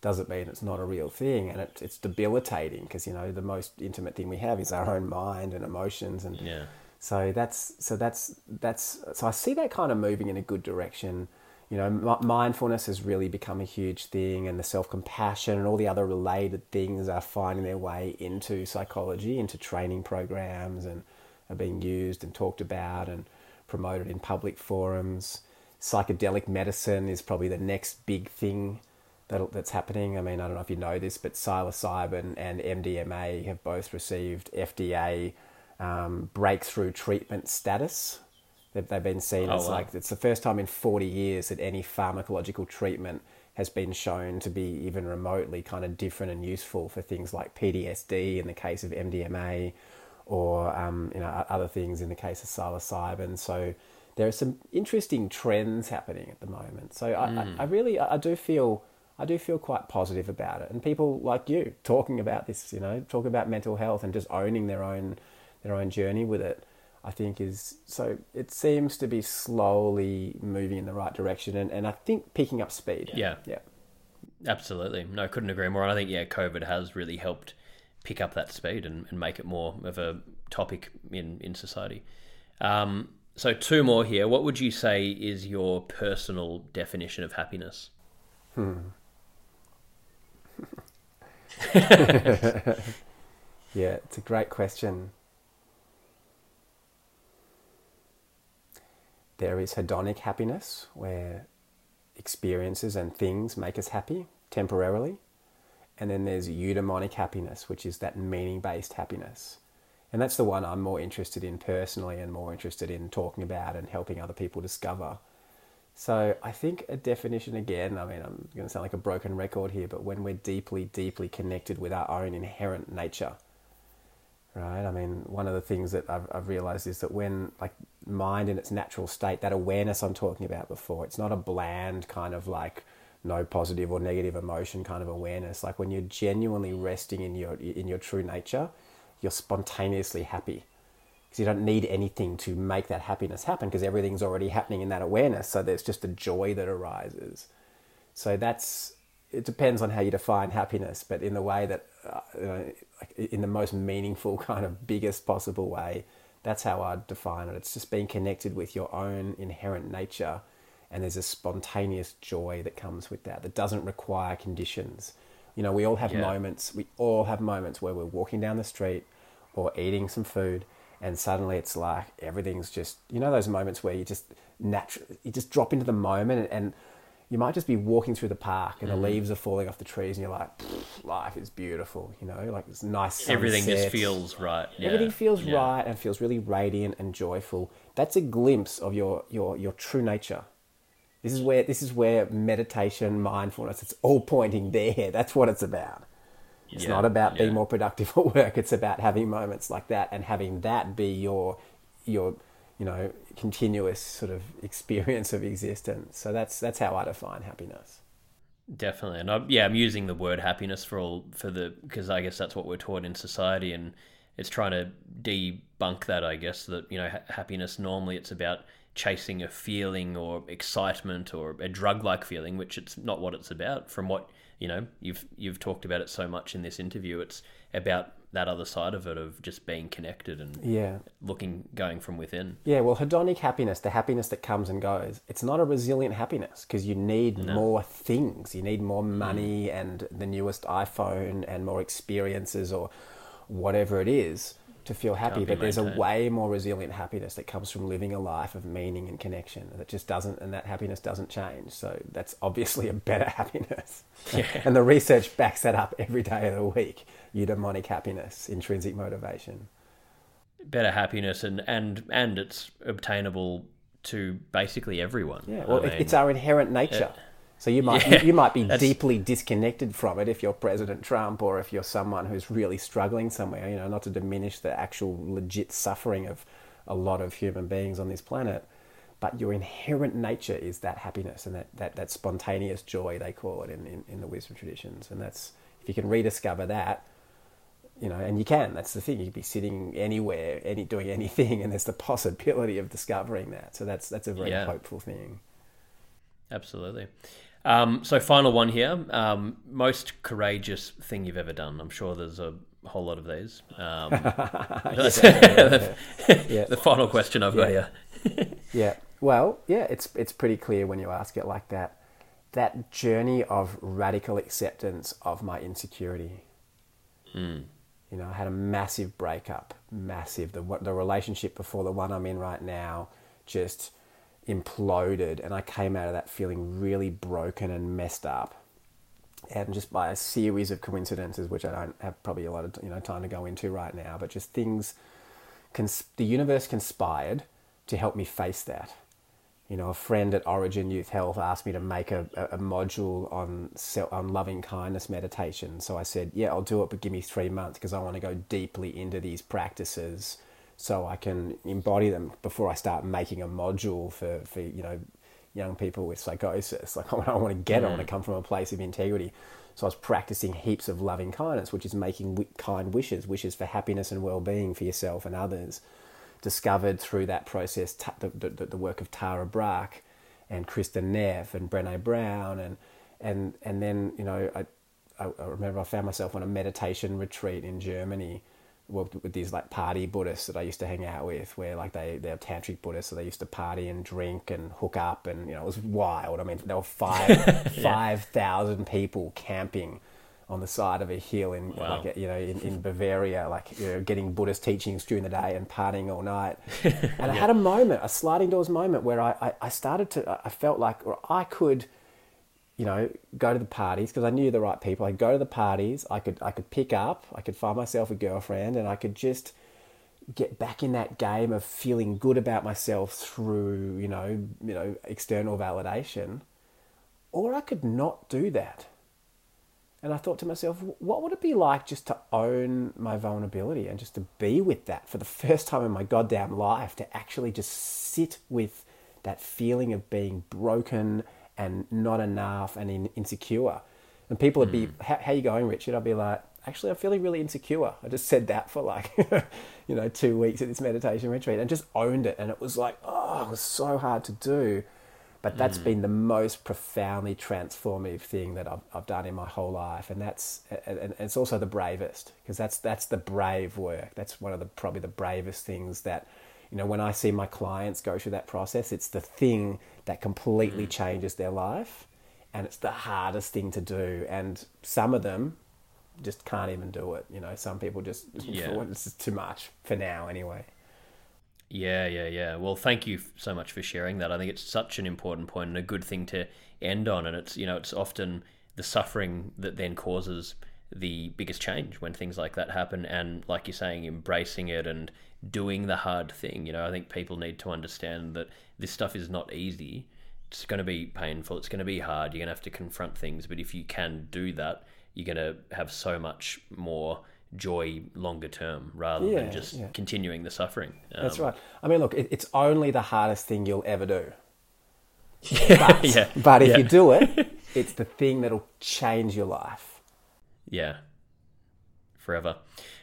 doesn't mean it's not a real thing and it, it's debilitating because you know the most intimate thing we have is our own mind and emotions and yeah. so that's so that's that's so I see that kind of moving in a good direction you know m- mindfulness has really become a huge thing and the self-compassion and all the other related things are finding their way into psychology into training programs and are being used and talked about and promoted in public forums psychedelic medicine is probably the next big thing that, that's happening. I mean, I don't know if you know this, but psilocybin and MDMA have both received FDA um, breakthrough treatment status. They've, they've been seen oh, as wow. like it's the first time in 40 years that any pharmacological treatment has been shown to be even remotely kind of different and useful for things like PTSD in the case of MDMA, or um, you know other things in the case of psilocybin. So there are some interesting trends happening at the moment. So I, mm. I, I really I do feel I do feel quite positive about it. And people like you talking about this, you know, talking about mental health and just owning their own their own journey with it. I think is so it seems to be slowly moving in the right direction and, and I think picking up speed. Yeah. Yeah. Absolutely. No, couldn't agree more. And I think, yeah, COVID has really helped pick up that speed and, and make it more of a topic in, in society. Um, so, two more here. What would you say is your personal definition of happiness? Hmm. yeah, it's a great question. There is hedonic happiness, where experiences and things make us happy temporarily. And then there's eudaimonic happiness, which is that meaning based happiness. And that's the one I'm more interested in personally and more interested in talking about and helping other people discover. So I think a definition again, I mean, I'm going to sound like a broken record here, but when we're deeply, deeply connected with our own inherent nature, right? I mean, one of the things that I've, I've realized is that when, like, mind in its natural state, that awareness I'm talking about before, it's not a bland kind of like no positive or negative emotion kind of awareness. Like when you're genuinely resting in your in your true nature, you're spontaneously happy because you don't need anything to make that happiness happen because everything's already happening in that awareness. So there's just a joy that arises. So that's it depends on how you define happiness, but in the way that uh, know, in the most meaningful kind of biggest possible way, that's how I define it. It's just being connected with your own inherent nature, and there's a spontaneous joy that comes with that that doesn't require conditions. You know, we all have yeah. moments. We all have moments where we're walking down the street or eating some food, and suddenly it's like everything's just. You know, those moments where you just naturally you just drop into the moment and, and you might just be walking through the park and mm. the leaves are falling off the trees and you're like, life is beautiful, you know, like it's nice. Sunset. Everything just feels right. Yeah. Everything feels yeah. right and feels really radiant and joyful. That's a glimpse of your, your, your true nature. This is where this is where meditation, mindfulness, it's all pointing there. That's what it's about. It's yeah. not about being more productive at work. It's about having moments like that and having that be your your you know, continuous sort of experience of existence. So that's that's how I define happiness. Definitely, and I, yeah, I'm using the word happiness for all for the because I guess that's what we're taught in society, and it's trying to debunk that. I guess that you know ha- happiness normally it's about chasing a feeling or excitement or a drug-like feeling, which it's not what it's about. From what you know, you've you've talked about it so much in this interview. It's about that other side of it of just being connected and yeah looking going from within yeah well hedonic happiness the happiness that comes and goes it's not a resilient happiness because you need no. more things you need more money mm. and the newest iphone and more experiences or whatever it is to feel happy, but there's a way more resilient happiness that comes from living a life of meaning and connection that just doesn't, and that happiness doesn't change. So that's obviously a better happiness. Yeah. and the research backs that up every day of the week. Eudaimonic happiness, intrinsic motivation. Better happiness, and, and, and it's obtainable to basically everyone. Yeah, well, I mean, it's our inherent nature. So you might yeah, you, you, might be deeply disconnected from it if you're President Trump or if you're someone who's really struggling somewhere. You know, not to diminish the actual legit suffering of a lot of human beings on this planet, but your inherent nature is that happiness and that, that, that spontaneous joy they call it in, in, in the wisdom traditions. And that's if you can rediscover that, you know, and you can. That's the thing. You could be sitting anywhere, any doing anything, and there's the possibility of discovering that. So that's that's a very yeah. hopeful thing. Absolutely. Um, so, final one here. Um, most courageous thing you've ever done. I'm sure there's a whole lot of these. Um, the, yeah. the final question I've got here. yeah. Well, yeah, it's it's pretty clear when you ask it like that. That journey of radical acceptance of my insecurity. Mm. You know, I had a massive breakup, massive. The the relationship before the one I'm in right now, just imploded and I came out of that feeling really broken and messed up. And just by a series of coincidences, which I don't have probably a lot of you know time to go into right now, but just things, cons- the universe conspired to help me face that. You know, a friend at Orygen Youth Health asked me to make a, a, module on on loving kindness meditation. So I said, yeah, I'll do it, but give me three months because I want to go deeply into these practices so I can embody them before I start making a module for, for you know young people with psychosis. Like I want to get, mm. I want to come from a place of integrity. So I was practicing heaps of loving kindness, which is making kind wishes, wishes for happiness and well-being for yourself and others. discovered through that process the, the, the work of Tara Brach and Kristin Neff and Brene Brown and and and then you know I, I remember I found myself on a meditation retreat in Germany with, with these like party Buddhists that I used to hang out with, where like they they're tantric Buddhists, so they used to party and drink and hook up, and you know it was wild. I mean, there were five yeah. five thousand people camping on the side of a hill in wow. like you know in, in Bavaria, like you know getting Buddhist teachings during the day and partying all night. And yeah. I had a moment, a sliding doors moment, where I, I, I started to I felt like I could you know, go to the parties because I knew the right people. I'd go to the parties. I could I could pick up. I could find myself a girlfriend, and I could just get back in that game of feeling good about myself through you know you know external validation, or I could not do that. And I thought to myself, what would it be like just to own my vulnerability and just to be with that for the first time in my goddamn life, to actually just sit with that feeling of being broken and not enough and in, insecure. And people would be, mm. how, how you going, Richard? I'd be like, actually, I'm feeling really insecure. I just said that for like, you know, two weeks at this meditation retreat and just owned it. And it was like, oh, it was so hard to do. But that's mm. been the most profoundly transformative thing that I've, I've done in my whole life. And that's, and, and it's also the bravest because that's, that's the brave work. That's one of the, probably the bravest things that, you know, when I see my clients go through that process, it's the thing that completely mm. changes their life. And it's the hardest thing to do. And some of them just can't even do it. You know, some people just, yeah. it's just too much for now anyway. Yeah, yeah, yeah. Well, thank you so much for sharing that. I think it's such an important point and a good thing to end on. And it's, you know, it's often the suffering that then causes the biggest change when things like that happen. And like you're saying, embracing it and doing the hard thing. You know, I think people need to understand that this stuff is not easy. It's going to be painful. It's going to be hard. You're going to have to confront things. But if you can do that, you're going to have so much more joy longer term rather yeah, than just yeah. continuing the suffering. Um, That's right. I mean, look, it, it's only the hardest thing you'll ever do. But, yeah. but if you do it, it's the thing that'll change your life. Yeah. Forever.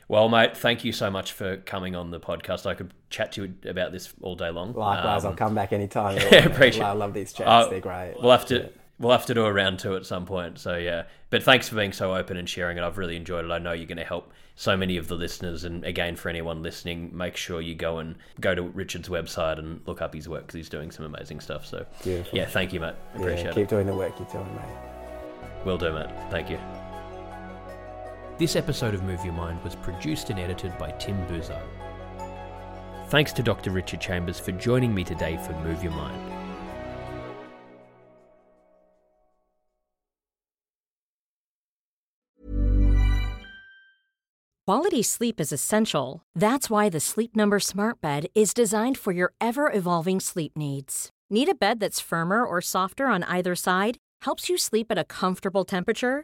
Well, mate, thank you so much for coming on the podcast. I could chat to you about this all day long. Likewise, um, I'll come back anytime. Yeah, appreciate. I love these chats; uh, they're great. We'll have to. Yeah. We'll have to do a round two at some point. So yeah, but thanks for being so open and sharing it. I've really enjoyed it. I know you're going to help so many of the listeners. And again, for anyone listening, make sure you go and go to Richard's website and look up his work because he's doing some amazing stuff. So Beautiful. yeah, thank you, mate. Appreciate yeah, keep it. doing the work you're doing, mate. Will do, mate. Thank you. This episode of Move Your Mind was produced and edited by Tim Buzard. Thanks to Dr. Richard Chambers for joining me today for Move Your Mind. Quality sleep is essential. That's why the Sleep Number Smart Bed is designed for your ever evolving sleep needs. Need a bed that's firmer or softer on either side? Helps you sleep at a comfortable temperature?